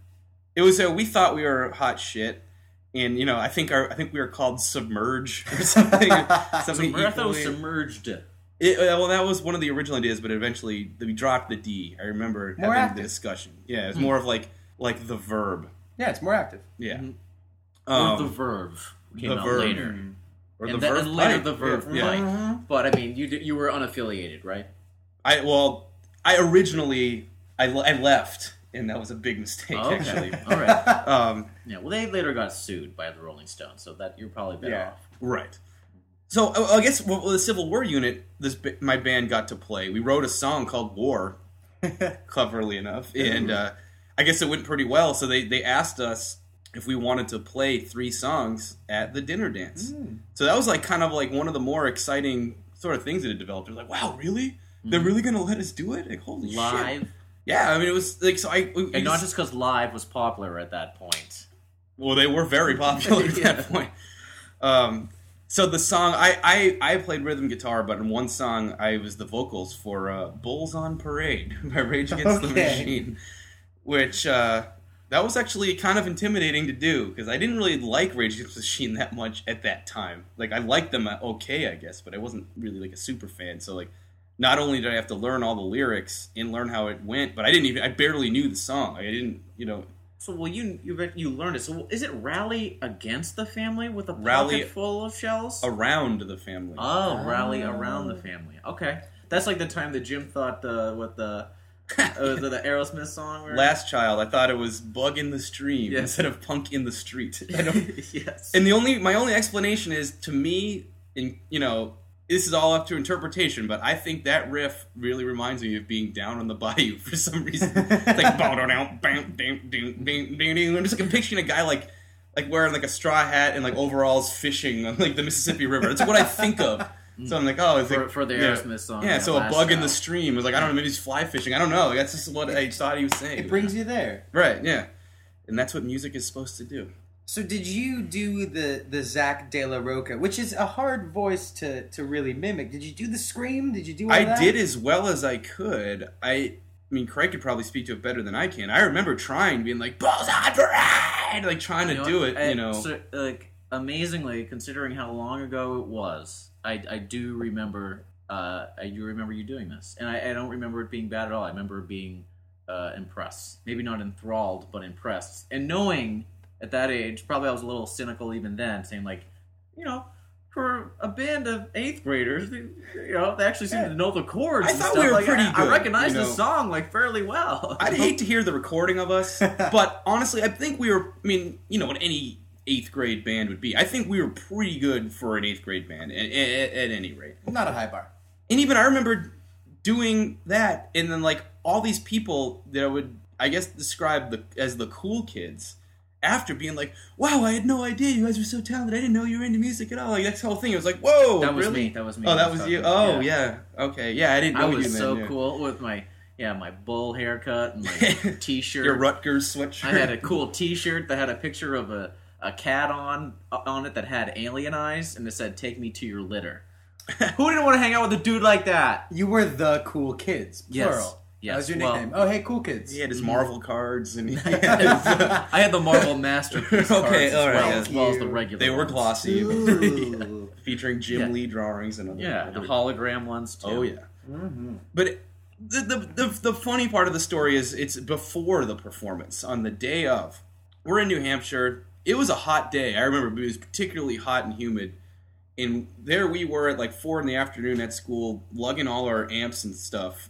it was a, we thought we were hot shit, and you know, I think our, I think we were called Submerge or something, something. Submer- I thought it was submerged. It, uh, well, that was one of the original ideas, but eventually we dropped the D. I remember More having active. the discussion. Yeah, it was more of like like the verb. Yeah, it's more active. Yeah, um, or the verb came the out verb. later. Or and the then- verb and later the verb Yeah. pipe. Mhm. But I mean, you you were unaffiliated, right? I well, I originally I, I left, and that was a big mistake Oh, okay. actually. All right. Um, Yeah. Well, they later got sued by the Rolling Stones, so that you're probably better Yeah. off. right. So I guess well, the Civil War unit, this my band got to play. We wrote a song called War, cleverly enough, and uh, I guess it went pretty well. So they they asked us if we wanted to play three songs at the dinner dance. So that was like kind of like one of the more exciting sort of things that had developed. It was like, wow, really? They're really gonna let us do it? Like, holy shit! Live, Yeah, I mean, it was like so. I we- and not just because live was popular at that point. well, they were very popular at that point. Um, so the song I, I I played rhythm guitar, but in one song I was the vocals for uh, "Bulls on Parade" by Rage Against the Machine, which uh, that was actually kind of intimidating to do because I didn't really like Rage Against the Machine that much at that time. Like I liked them okay, I guess, but I wasn't really like a super fan. So like. Not only did I have to learn all the lyrics and learn how it went, but I didn't even I barely knew the song. I didn't, you know, So, well, you you you learned it. So, is it rally against the family with a Rally- full of shells? around the family. Oh, rally Oh. around the family. Okay, that's like the time that Jim thought the what the Oh, was it the Aerosmith song. Where... Last child, I thought it was bug in the stream Yeah. instead of punk in the street. Yes. and the only my only explanation is to me, in you know, this is all up to interpretation, but I think that riff really reminds me of being down on the bayou for some reason. it's like bow down, bam, bam, ding, ding, ding, ding. I'm just like picturing a guy like like wearing like a straw hat and like overalls fishing on like the Mississippi River. That's what I think of. Mm. So I'm like, oh, it's For, like for the yeah. Aerosmith song. Yeah, so a Last bug in the stream was like, I don't know, maybe he's fly fishing. I don't know. That's just what I thought he was saying. It brings you there. right, yeah, and that's what music is supposed to do. So did you do the the Zack de la Rocha, which is a hard voice to to really mimic? Did you do the scream? Did you do? All I that? did as well as I could. I, I mean, Craig could probably speak to it better than I can. I remember trying, being like, "Balls on parade," like trying to know, do it. I- you know, so, like amazingly, considering how long ago it was, I, I do remember. Uh, I do remember you doing this, and I, I don't remember it being bad at all. I remember being uh, impressed, maybe not enthralled, but impressed, and knowing at that age, probably I was a little cynical even then, saying like, you know. For a band of eighth graders, they, you know, they actually seem Yeah. to know the chords. I and thought stuff. we were Like, pretty I, I recognize you the song like fairly well. I'd hate to hear the recording of us, but honestly, I think we were. I mean, you know, in any eighth grade band would be. I think we were pretty good for an eighth grade band, at, at, at any rate. not a high bar. And even I remember doing that, and then like all these people that I would, I guess, describe the as the cool kids. After being like, "Wow, I had no idea you guys were so talented. I didn't know you were into music at all." Like that's the whole thing. It was like, "Whoa, that was really?" me. That was me. Oh, that was you. Oh, yeah. Okay, yeah. I didn't know I you. was then, so yeah. cool with my yeah my bull haircut and my t-shirt. Your Rutgers sweatshirt. I had a cool T-shirt that had a picture of a, a cat on uh, on it that had alien eyes and it said "Take me to your litter." Who didn't want to hang out with a dude like that? You were the cool kids, Yes. plural. Yes. That was your Well- nickname. oh, hey, cool kids. He had his mm-hmm. Marvel cards, and he had his, uh, I had the Marvel masterpiece Okay, cards as, all right, well, yeah. as well as the regular. they were ones. glossy, Ooh. featuring Jim Yeah. Lee drawings and other. Yeah, the other- hologram ones too. Oh yeah. Mhm. But the, the the the funny part of the story is it's before the performance on the day of. We're in New Hampshire. It was a hot day. I remember it was particularly hot and humid. And there we were at like four in the afternoon at school, lugging all our amps and stuff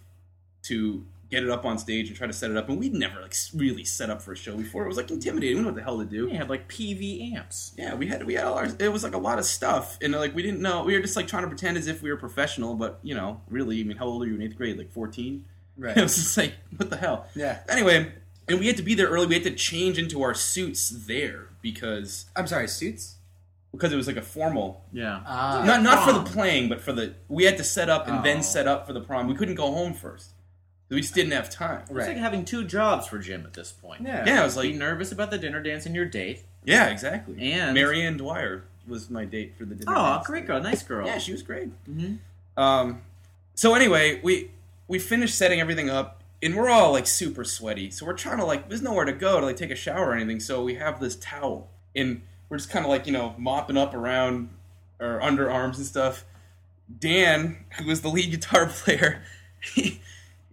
to get it up on stage and try to set it up. And we'd never like really set up for a show before. It was like intimidating. We didn't know what the hell to do. We had like PV amps. Yeah, we had we had all our. It was like a lot of stuff, and like we didn't know. We were just like trying to pretend as if we were professional, but you know, really, I mean, how old are you in eighth grade? Like fourteen. Right. It was just like, what the hell? Yeah. Anyway, and we had to be there early. We had to change into our suits there because I'm sorry, suits? because it was like a formal. Yeah. Ah. Not not for the playing, but for the we had to set up and Oh. then set up for the prom. We couldn't go home first. We just didn't have time. It's Right. like having two jobs for Jim at this point. Yeah. Yeah, I was Be like, nervous about the dinner dance and your date. yeah, exactly. And- Marianne Dwyer was my date for the dinner. Oh, dance. great girl, nice girl. Yeah, she was great. Mhm. Um, so anyway, we we finished setting everything up, and we're all like super sweaty. So we're trying to like, there's nowhere to go to like take a shower or anything. So we have this towel, and we're just kind of like you know mopping up around our underarms and stuff. Dan, who was the lead guitar player, he,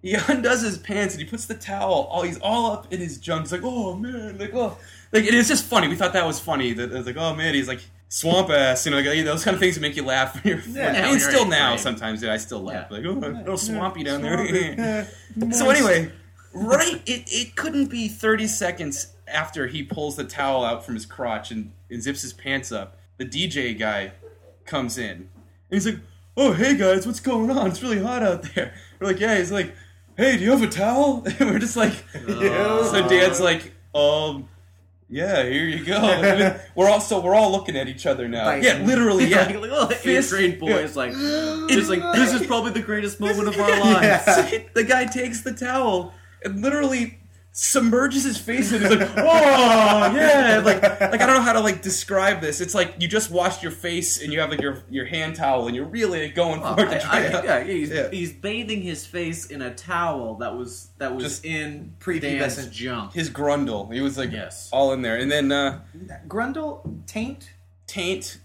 he undoes his pants and he puts the towel. All he's all up in his junk. He's like, oh man, like oh, like and it's just funny. We thought that was funny. That it was like, oh man, he's like swamp ass. You know, like, those kind of things that make you laugh. When you're, Yeah, and when you're still eighth now grade. sometimes yeah, I still laugh. Yeah. Like oh, a little swampy down Swampy. there. so anyway, right, it it couldn't be thirty seconds after he pulls the towel out from his crotch and, and zips his pants up. The DJ guy comes in and he's like, "Oh, hey guys, what's going on? It's really hot out there." We're like, "Yeah." He's like, "Hey, do you have a towel?" And we're just like, yeah. so Dad's like, "Um." Yeah, here you go. we're all so we're all looking at each other now. Biting. Yeah, literally. Yeah, like, little eighth Fist- grade boys, like, it's like this is probably the greatest moment of our lives. Yeah. the guy takes the towel and literally submerges his face in it. He's like, oh yeah, like like I don't know how to like describe this. It's like you just washed your face and you have like your your hand towel and you're really going Oh, for it to I- I- yeah, he's, Yeah. he's bathing his face in a towel that was that was Just in prepubescent. Dan's junk. His grundle, he was like Yes. all in there, and then uh, Grundle, taint? taint,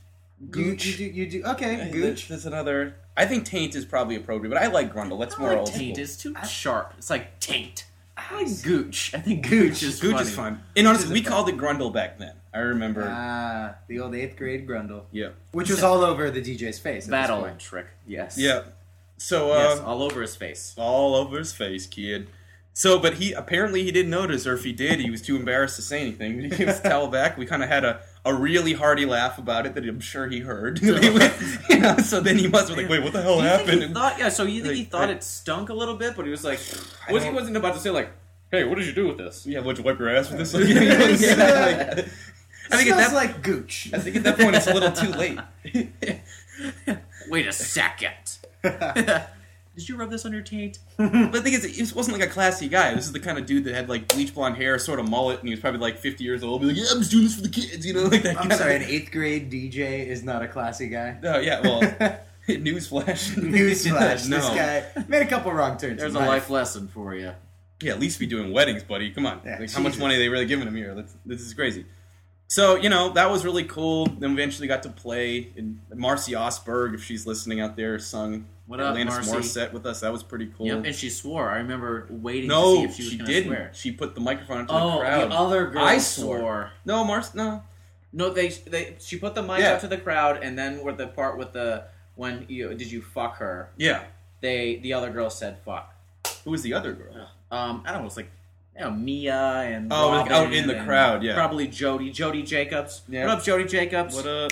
gooch. you, do, you do, okay, That's- gooch. That's another. I think taint is probably appropriate, but I like grundle. That's more I like old taint school. is too sharp. It's like taint. I like gooch. I think gooch is Gooch funny. is fun. And honestly, we fun. called it grundle back then. I remember. Ah, the old eighth grade Grundle. yeah. Which was all over the DJ's face. at this Battle point. trick. Yes. Yeah. So uh, Yes, all over his face. all over his face, kid. So, but he apparently he didn't notice, or if he did, he was too embarrassed to say anything. He gave his towel back. We kind of had a, a really hearty laugh about it that I'm sure he heard. you know, so then he must be like, "Wait, what the hell you happened?" he thought, yeah, so you think he thought it stunk a little bit, but he was like, was, he wasn't about to say like, "Hey, what did you do with this?" yeah, would you wipe your ass with this? It's, Yeah, like- I think at Smells that like gooch. I think at that point it's a little too late. Wait a second. Did you rub this on your taint? But the thing is, he wasn't like a classy guy. This is the kind of dude that had like bleach blonde hair, sort of mullet, and he was probably like 50 years old. Be like, yeah, I'm just doing this for the kids, you know, like that. I'm sorry, an eighth grade DJ is not a classy guy. oh yeah, well, newsflash. Newsflash: no. this guy made a couple wrong turns. There's a life. life lesson for you. Yeah, at least be doing weddings, buddy. Come on, Yeah, like, how much money are they really giving him here? Let's, this is crazy. So you know that was really cool. Then we eventually got to play. And Marcy Osberg, if she's listening out there, sung What up, Marcy? Morissette with us. That was pretty cool. Yep, and she swore. I remember waiting to see if she was she didn't. swear. She put the microphone into Oh, the crowd. the other girl I swore. swore. No, Mars. No. No, they they she put the mic Yeah. out to the crowd, and then with the part with the when you did you fuck her? Yeah. They the other girl said fuck. Who was the other girl? Um, I don't know. It's like you know, Mia and Oh, Robin out in the crowd, yeah. probably Jody Jody Jacobs. Yeah. What up, Jody Jacobs? What up?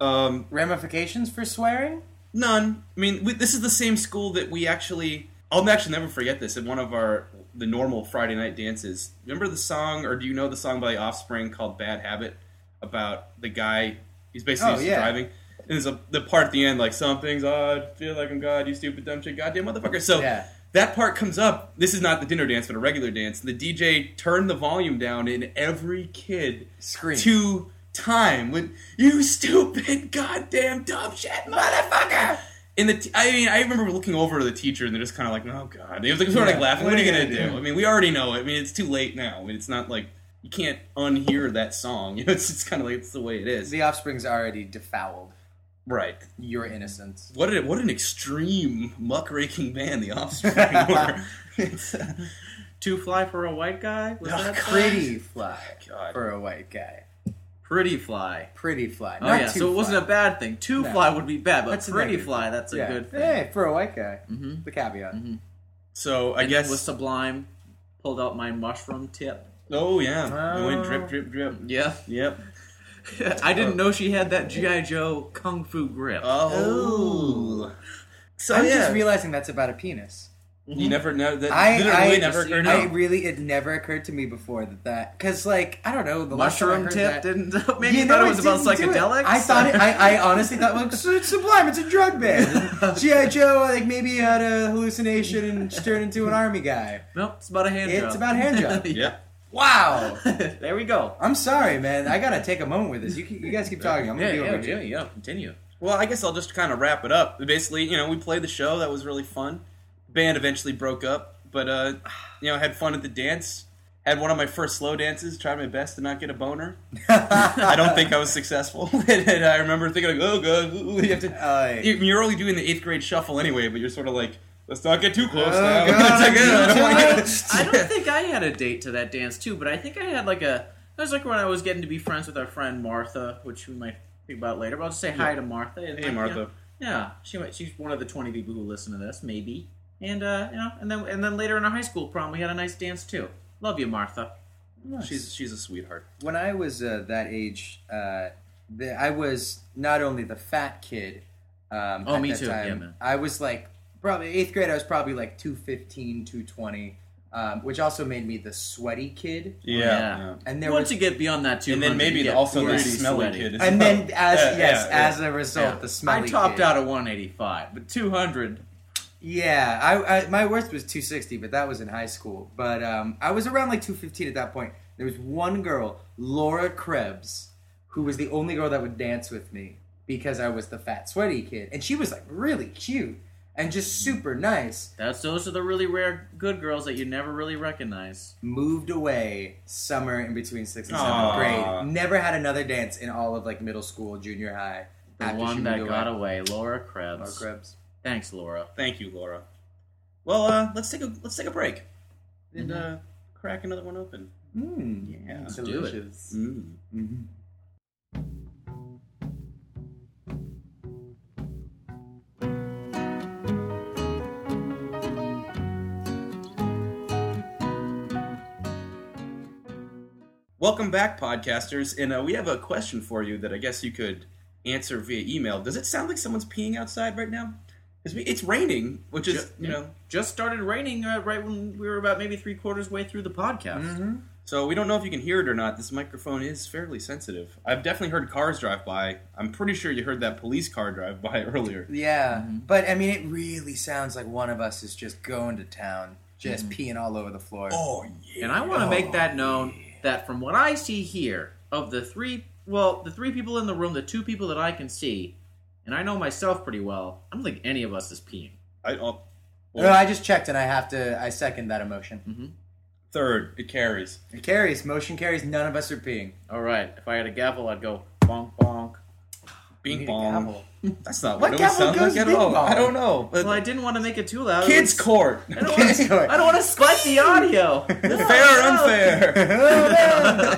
Um, Ramifications for swearing? none. I mean, we, this is the same school that we actually. I'll actually never forget this. At one of our the normal Friday night dances, remember the song, or do you know the song by Offspring called "Bad Habit"? About the guy, he's basically Oh, yeah. driving. And there's a the part at the end like something's odd, feel like I'm God, you stupid dumb shit, goddamn motherfucker. So Yeah. That part comes up. This is not the dinner dance, but a regular dance. The DJ turned the volume down, and every kid Scream. to time with you stupid goddamn dumb shit motherfucker. And the t- I mean, I remember looking over to the teacher, and they're just kind of like, "Oh God!" It was like sort of like laughing. What, What are you are you gonna, gonna do? do? I mean, we already know it. I mean, it's too late now. I mean, it's not like you can't unhear that song. You know, it's just kind of like it's the way it is. The offspring's already defouled Right. your innocence. What a, what an extreme muckraking band the Offspring were. It's, uh, Too fly for a white guy? Was Oh, that Pretty fly God. for a white guy. pretty fly? Pretty fly. Oh yeah, too so it wasn't a bad thing. Too No. fly would be bad, but That's pretty fly that's a yeah. good thing. Hey, for a white guy. hmm The caveat. So I and guess. with Sublime, pulled out my mushroom tip. oh yeah, it went Uh, drip, drip, drip. Yeah, Yep. I didn't know she had that GI Joe kung fu grip. Oh. So oh, I'm yeah, just realizing that's about a penis. you mm-hmm. never know that. I, literally I, never occurred. I to me. really, it never occurred to me before that that because like I don't know the last time I Mushroom heard tip that, didn't. Maybe You you thought know, it was about didn't do it. psychedelics. I thought it. I, I honestly thought like "So it's Sublime. It's a drug band. GI Joe like maybe he had a hallucination and turned into an army guy. nope, it's about a hand job. It's about hand job. Yep. Wow. there we go. I'm sorry, man. I gotta take a moment with this. You, you guys keep talking. I'm gonna Yeah, deal yeah, with yeah, yeah. Continue. Well, I guess I'll just kind of wrap it up. Basically, you know, we played the show. That was really fun. Band eventually broke up, but uh, you know, had fun at the dance. Had one of my first slow dances. Tried my best to not get a boner. I don't think I was successful. and I remember thinking, like, "Oh god, you have to." Uh, You're only doing the eighth grade shuffle anyway, but you're sort of like, "Let's not get too close Oh, now." God, It's like, I'm "Uh, I don't get- I don't think I had a date to that dance too, but I think I had like a. That was like when I was getting to be friends with our friend Martha, which we might think about later. But I'll just say hi to Martha. and, Hey, like, Martha. you know, yeah, she might, she's one of the twenty people who listen to this, maybe. And uh, you know, and then and then later in our high school prom, we had a nice dance too. Love you, Martha. She's she's a sweetheart. when I was uh, that age, uh, the, I was not only the fat kid. Um, Oh, at me that too. Yeah, Time, man. I was like probably eighth grade. I was probably like 215, 220, um, which also made me the sweaty kid. Yeah. Yeah. yeah. And there Once was, you get beyond that, too, And then maybe also the smelly sweaty. kid. As and well. then as Yeah, yes, yeah, as a result, the smelly. I topped kid. out at 185, but 200. Yeah, I, I my worst was 260, but that was in high school. But um, I was around like 215 at that point. There was one girl, Laura Krebs, who was the only girl that would dance with me because I was the fat, sweaty kid, and she was like really cute and just super nice. That's those are the really rare good girls that you never really recognize. Moved away summer in between sixth and Aw. seventh grade. Never had another dance in all of like middle school, junior high. The after she one that moved got away. away, Laura Laura Krebs. Krebs. Thanks, Laura. Thank you, Laura. Well, uh, let's take a let's take a break and Mhm. uh, crack another one open. Mm, Yeah, let's do it. delicious. Mm. Mhm. Welcome back, podcasters. And uh, we have a question for you that I guess you could answer via email. Does it sound like someone's peeing outside right now? Because it's raining, which is, Ju- you know, Just started raining uh, right when we were about maybe three quarters way through the podcast. Mm-hmm. so we don't know if you can hear it or not. This microphone is fairly sensitive. I've definitely heard cars drive by. I'm pretty sure you heard that police car drive by earlier. Yeah, Mhm. but I mean, it really sounds like one of us is just going to town, just peeing all over the floor. Oh, yeah. And I want to make Oh, that known that from what I see here, of the three, well, the three people in the room, the two people that I can see, and I know myself pretty well, I don't think any of us is peeing. I, oh, No, well, I just checked, and I have to. I second that emotion. hmm third, it carries. It carries motion carries. None of us are peeing. All right, if I had a gavel, I'd go bonk bonk. You Bing need bong. Gavel. That's not What what, it would gavel sound goes like at all. bong? I don't know. But Well, I didn't want to make it too loud. kids It's- court. I don't Kids want court. I don't want to spike the audio. Fair or unfair?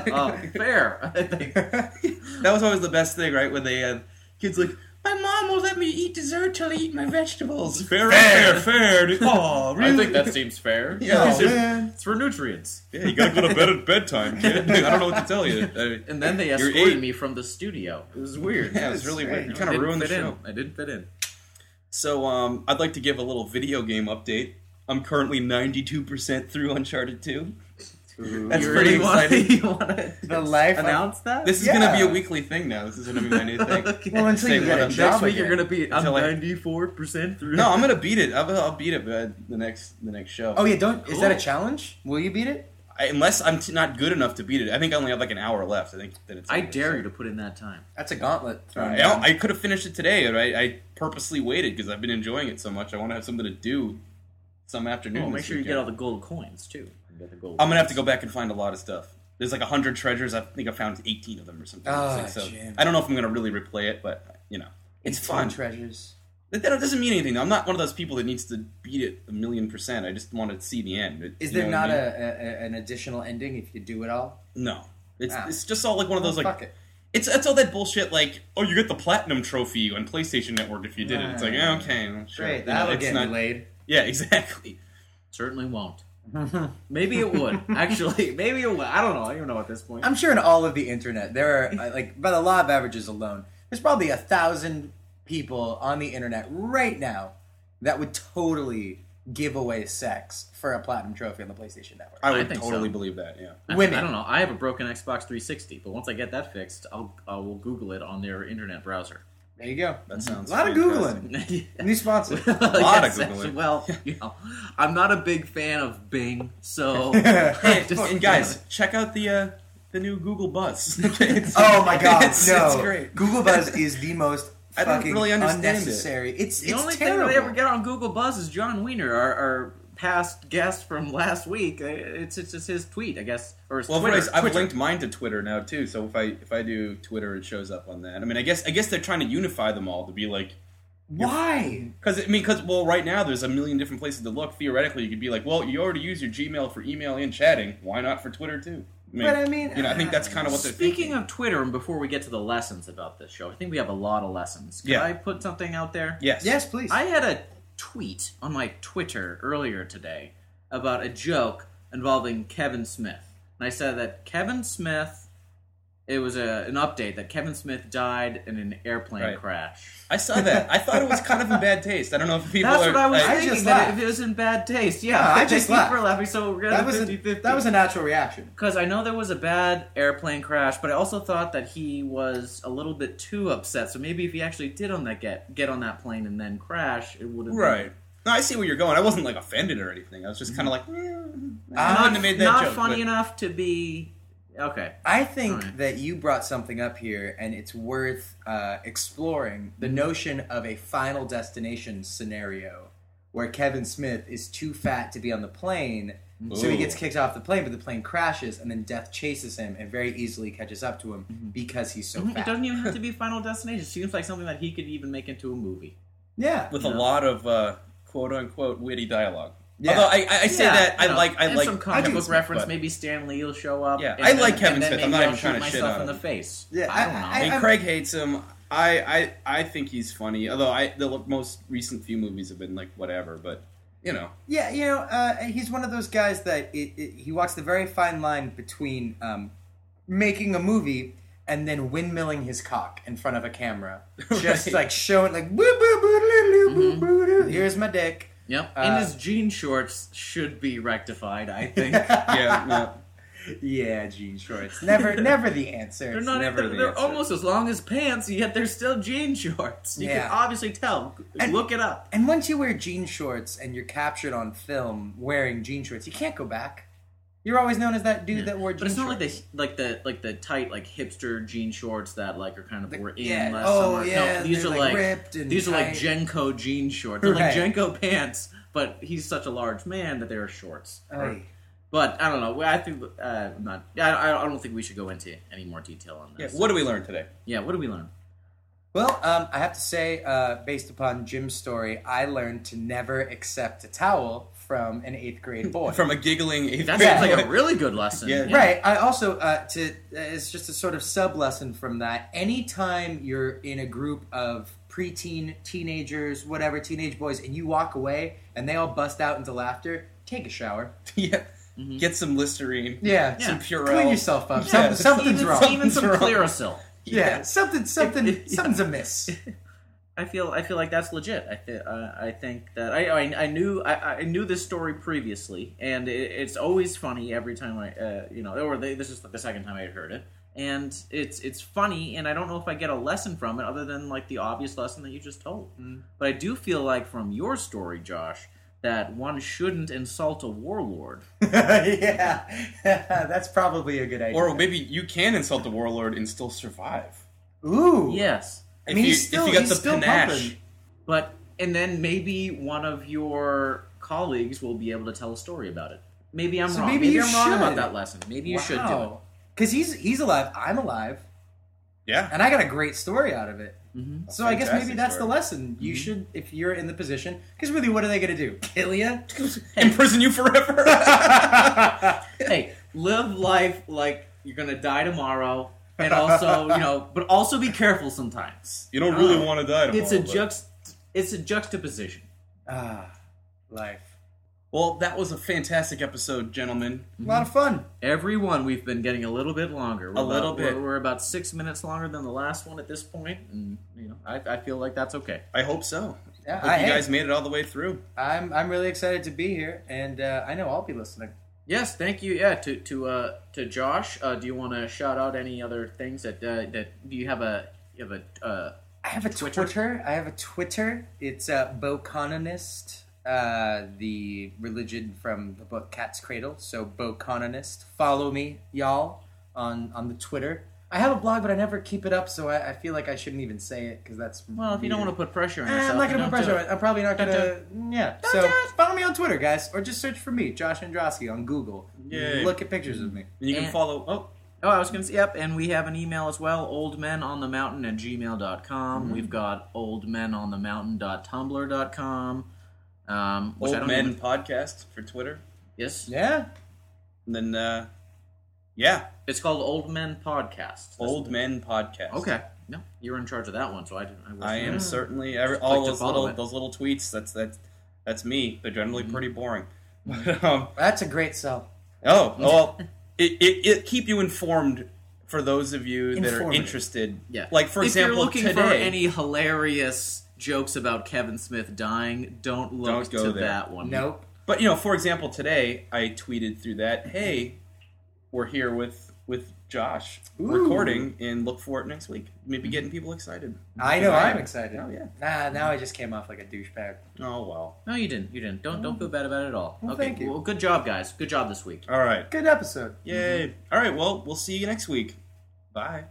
oh, fair. I think. that was always the best thing, right? When they had kids like, my mom won't let me eat dessert till I eat my vegetables. Fair, Fair. fair, fair. Oh, I think that seems fair. Yeah. It's, Oh, man. it's for nutrients. Yeah, you gotta go to bed at bedtime, kid. I don't know what to tell you. I- And then they You're escorted eight. me from the studio. It was weird. yeah, it was really weird. You kind of didn't ruined the fit in. show. I didn't fit in. So, um, I'd like to give a little video game update. I'm currently 92% through Uncharted 2. That's You pretty really wanna- exciting. you wanna The life of- announce that? This is Yeah. gonna be a weekly thing now. This is gonna be my new thing. Okay. Well, until Say you get a I'm- job Next week again. you're gonna be. I'm Until I- 94 percent through. No, I'm gonna beat it. I'll, I'll beat it by the next the next show. Oh yeah, don't. Is that a challenge? Will you beat it? I, unless I'm t- not good enough to beat it. I think I only have like an hour left. I think that it's. I dare you to put in that time. That's a gauntlet. thrown I. I could have finished it today, and I, I purposely waited because I've been enjoying it so much. I want to have something to do some afternoon. Oh, make this sure you get all the gold coins too. You gold I'm gonna have to go back and find a lot of stuff. There's like hundred treasures. I think I found 18 of them or something. Ah, so Jim. I don't know if I'm gonna really replay it, but you know, it's 18 fun. treasures. That, that doesn't mean anything. I'm not one of those people that needs to beat it a million percent. I just want to see the end. It- Is there not I a, mean? a, a an additional ending if you do it all? No, it's Ah. it's just all like one of those Well, like fuck it. it's it's all that bullshit like oh you get the platinum trophy on PlayStation Network if you did it. It's like Ah. okay, well, sure. Great, that'll it's get not- me laid. Yeah, exactly. Certainly won't. Maybe it would. Actually, maybe it would. I don't know. I don't know at this point. I'm sure in all of the internet there are uh, like by the law of averages alone, there's probably a thousand people on the internet right now that would totally give away sex for a platinum trophy on the PlayStation Network. I I would think totally so. believe that. Yeah. I, women. I don't know. I have a broken Xbox 360, but once I get that fixed, I'll I will Google it on their internet browser. There you go. That sounds A lot of googling. New sponsor. a lot of Googling. Well, you know, I'm not a big fan of Bing, so Hey, Just- and guys, check out the uh, the new Google Buzz. Oh my god, it's, no! it's great. Google Buzz is the most I don't really understand it. unnecessary. It's the only terrible. thing that I ever get on Google Buzz is John Wiener, our, our past guest from last week. It's it's just his tweet, I guess, or his Well, Twitter. I've Twitter. linked mine to Twitter now too. So if I if I do Twitter, it shows up on that. I mean, I guess I guess they're trying to unify them all to be like Why? because I mean because well right now there's a million different places to look. Theoretically, you could be like, well, you already use your Gmail for email and chatting. Why not for Twitter too? I mean, But I mean, you know, I think that's kind of what they're Speaking thinking. of Twitter, and before we get to the lessons about this show, I think we have a lot of lessons. Can Yeah. I put something out there? yes, Yes, please. I had a tweet on my Twitter earlier today about a joke involving Kevin Smith. And I said that Kevin Smith, it was a, an update that Kevin Smith died in an airplane Right. crash. I saw that. I thought it was kind of in bad taste. I don't know if people That's are. what I was I thinking, just that laughed. it was in bad taste. Yeah, No, I thank just you laughed. for laughing. So we're that gonna was a 50-50. that was a natural reaction. Because I know there was a bad airplane crash, but I also thought that he was a little bit too upset. So maybe if he actually did on that get get on that plane and then crash, it would have right. No, I see where you're going. I wasn't like offended or anything. I was just kind of like, eh, I Been, wouldn't not have made that not joke, funny but- enough to be okay. I think Alright. that you brought something up here, and it's worth uh, exploring the notion of a final destination scenario where Kevin Smith is too fat to be on the plane, so he gets kicked off the plane, but the plane crashes, and then death chases him and very easily catches up to him because he's so Mhm, It doesn't even have to be Final Destination. It seems like something that he could even make into a movie. yeah, with You a know? lot of uh, quote unquote witty dialogue. Yeah. Although I, I, I say Yeah, that I you know, like I and like some Kevin comic book Smith, reference. but- Maybe Stan Lee will show up. Yeah, and I then- like Kevin Smith. I'm not I'll even trying to shit myself on in the face. Yeah, I don't know. I- I mean, Craig hates him. I, I I think he's funny. Although I the most recent few movies have been like whatever, but you know, Yeah, you know, uh, he's one of those guys that it, it, he walks the very fine line between um, making a movie and then windmilling his cock in front of a camera, just Right. like showing like boo boo boo doo, boo Mm-hmm. boo. Here's my dick. Yep. Uh, and his jean shorts should be rectified, I think. yeah, yeah. Yeah, jean shorts. Never, never the answer. They're not. never They're, the they're almost as long as pants, yet they're still jean shorts. You Yeah. can obviously tell. And- Look it up. And once you wear jean shorts and you're captured on film wearing jean shorts, you can't go back. You're always known as that dude that wore jean But it's not shorts. like the like the like the tight like hipster jean shorts that like are kind of were in yeah. last Oh, summer. yeah, no, these they're, are like, like, ripped and these are like tight. JNCO jean shorts. They're Right. like JNCO pants, but he's such a large man that they're shorts. Ay. But I don't know. I think uh, I'm not. I, I don't think we should go into any more detail on Yeah, this. What do we learn today? Yeah. What do we learn? Well, um, I have to say, uh, based upon Jim's story, I learned to never accept a towel from an eighth grade boy. From a giggling eighth That grade sounds like boy. a really good lesson. Yeah. Right. I also uh, to uh, it's just a sort of sub lesson from that. Anytime you're in a group of preteen teenagers, whatever teenage boys, and you walk away and they all bust out into laughter, take a shower. yeah. Get some Listerine. Yeah. Some Yeah. Purell. Clean yourself up. Yeah. Something, something's even, wrong. Even some Something's wrong. Clearasil. yeah. Something. Something. Yeah. Something's amiss. I feel I feel like that's legit. I th- uh, I think that I I, I knew I, I knew this story previously, and it, it's always funny every time I uh, you know or they, this is the second time I had heard it, and it's it's funny, and I don't know if I get a lesson from it other than like the obvious lesson that you just told. But I do feel like from your story, Josh, that one shouldn't insult a warlord. yeah. That's probably a good idea. Or maybe you can insult the warlord and still survive. Ooh. Yes, I If mean, you- he's still if you got he's the still panache. pumping. but and then maybe one of your colleagues will be able to tell a story about it. Maybe I'm So wrong. maybe Maybe, you I'm wrong about should. that lesson. Maybe you should do it. Because he's he's alive. I'm alive. Yeah. and I got a great story out of it. Mm-hmm. So I guess maybe that's story. the lesson. You should, if you're in the position, because really, what are they going to do? Kill you? Imprison you forever. Hey, live life like you're gonna die tomorrow, and also, you know, but also be careful sometimes. you don't really Oh. want to die tomorrow. It's a but- juxt. It's a juxtaposition. ah, life. Well, that was a fantastic episode, gentlemen. A lot of fun. Every one we've been getting a little bit longer. We're A little bit. We're, we're about six minutes longer than the last one at this point, and you know, I, I feel like that's okay. I hope so. Yeah, Hope I, you hey, guys made it all the way through. I'm I'm really excited to be here, and uh, I know I'll be listening. Yes, thank you. Yeah, to to uh, to Josh. Uh, do you want to shout out any other things that uh, that do you have a you have a uh, I have a Twitter? Twitter. I have a Twitter. It's uh, Bokononist, uh, the religion from the book Cat's Cradle. So Bokononist. Follow me, y'all, on on the Twitter. I have a blog, but I never keep it up, so I, I feel like I shouldn't even say it because that's well? If you don't want to put pressure on Eh, yourself, I'm not gonna put pressure on it. I'm probably not gonna. Yeah. Don't so do follow me on Twitter, guys, or just search for me, Josh Androsky, on Google. Yay. Look at pictures of me. And you can And- follow. Oh, Oh, I was going to say, yep, and we have an email as well, oldmenonthemountain at gmail.com. Mm-hmm. We've got oldmenonthemountain.tumblr.com. Um, which I Old don't Men even- Podcast for Twitter. yes. Yeah. And then, uh, yeah, It's called Old Men Podcast. That's Old the- Men Podcast. Okay. No, you're in charge of that one, so I didn't. I, wasn't I am certainly every, Just all like to those follow little it. those little tweets. That's that's that's me. They're generally Mm-hmm. pretty boring. But, um, That's a great sell. oh well, it, it it keep you informed for those of you that are Informative. interested. Yeah. Like for if example, you're looking today. for any hilarious jokes about Kevin Smith dying, don't look Don't go to there. that one. Nope. But you know, for example, today I tweeted through that, "Hey, we're here with with Josh Ooh. recording, and look for it next week." Maybe getting people excited. I know. I'm excited. Oh yeah. Nah, now I just came off like a douchebag. Oh well. No, you didn't. You didn't. Don't don't feel bad about it at all. Well, okay. thank you. Well, good job, guys. Good job this week. All right. Good episode. Yay. Mm-hmm. All right. Well, we'll see you next week. Bye.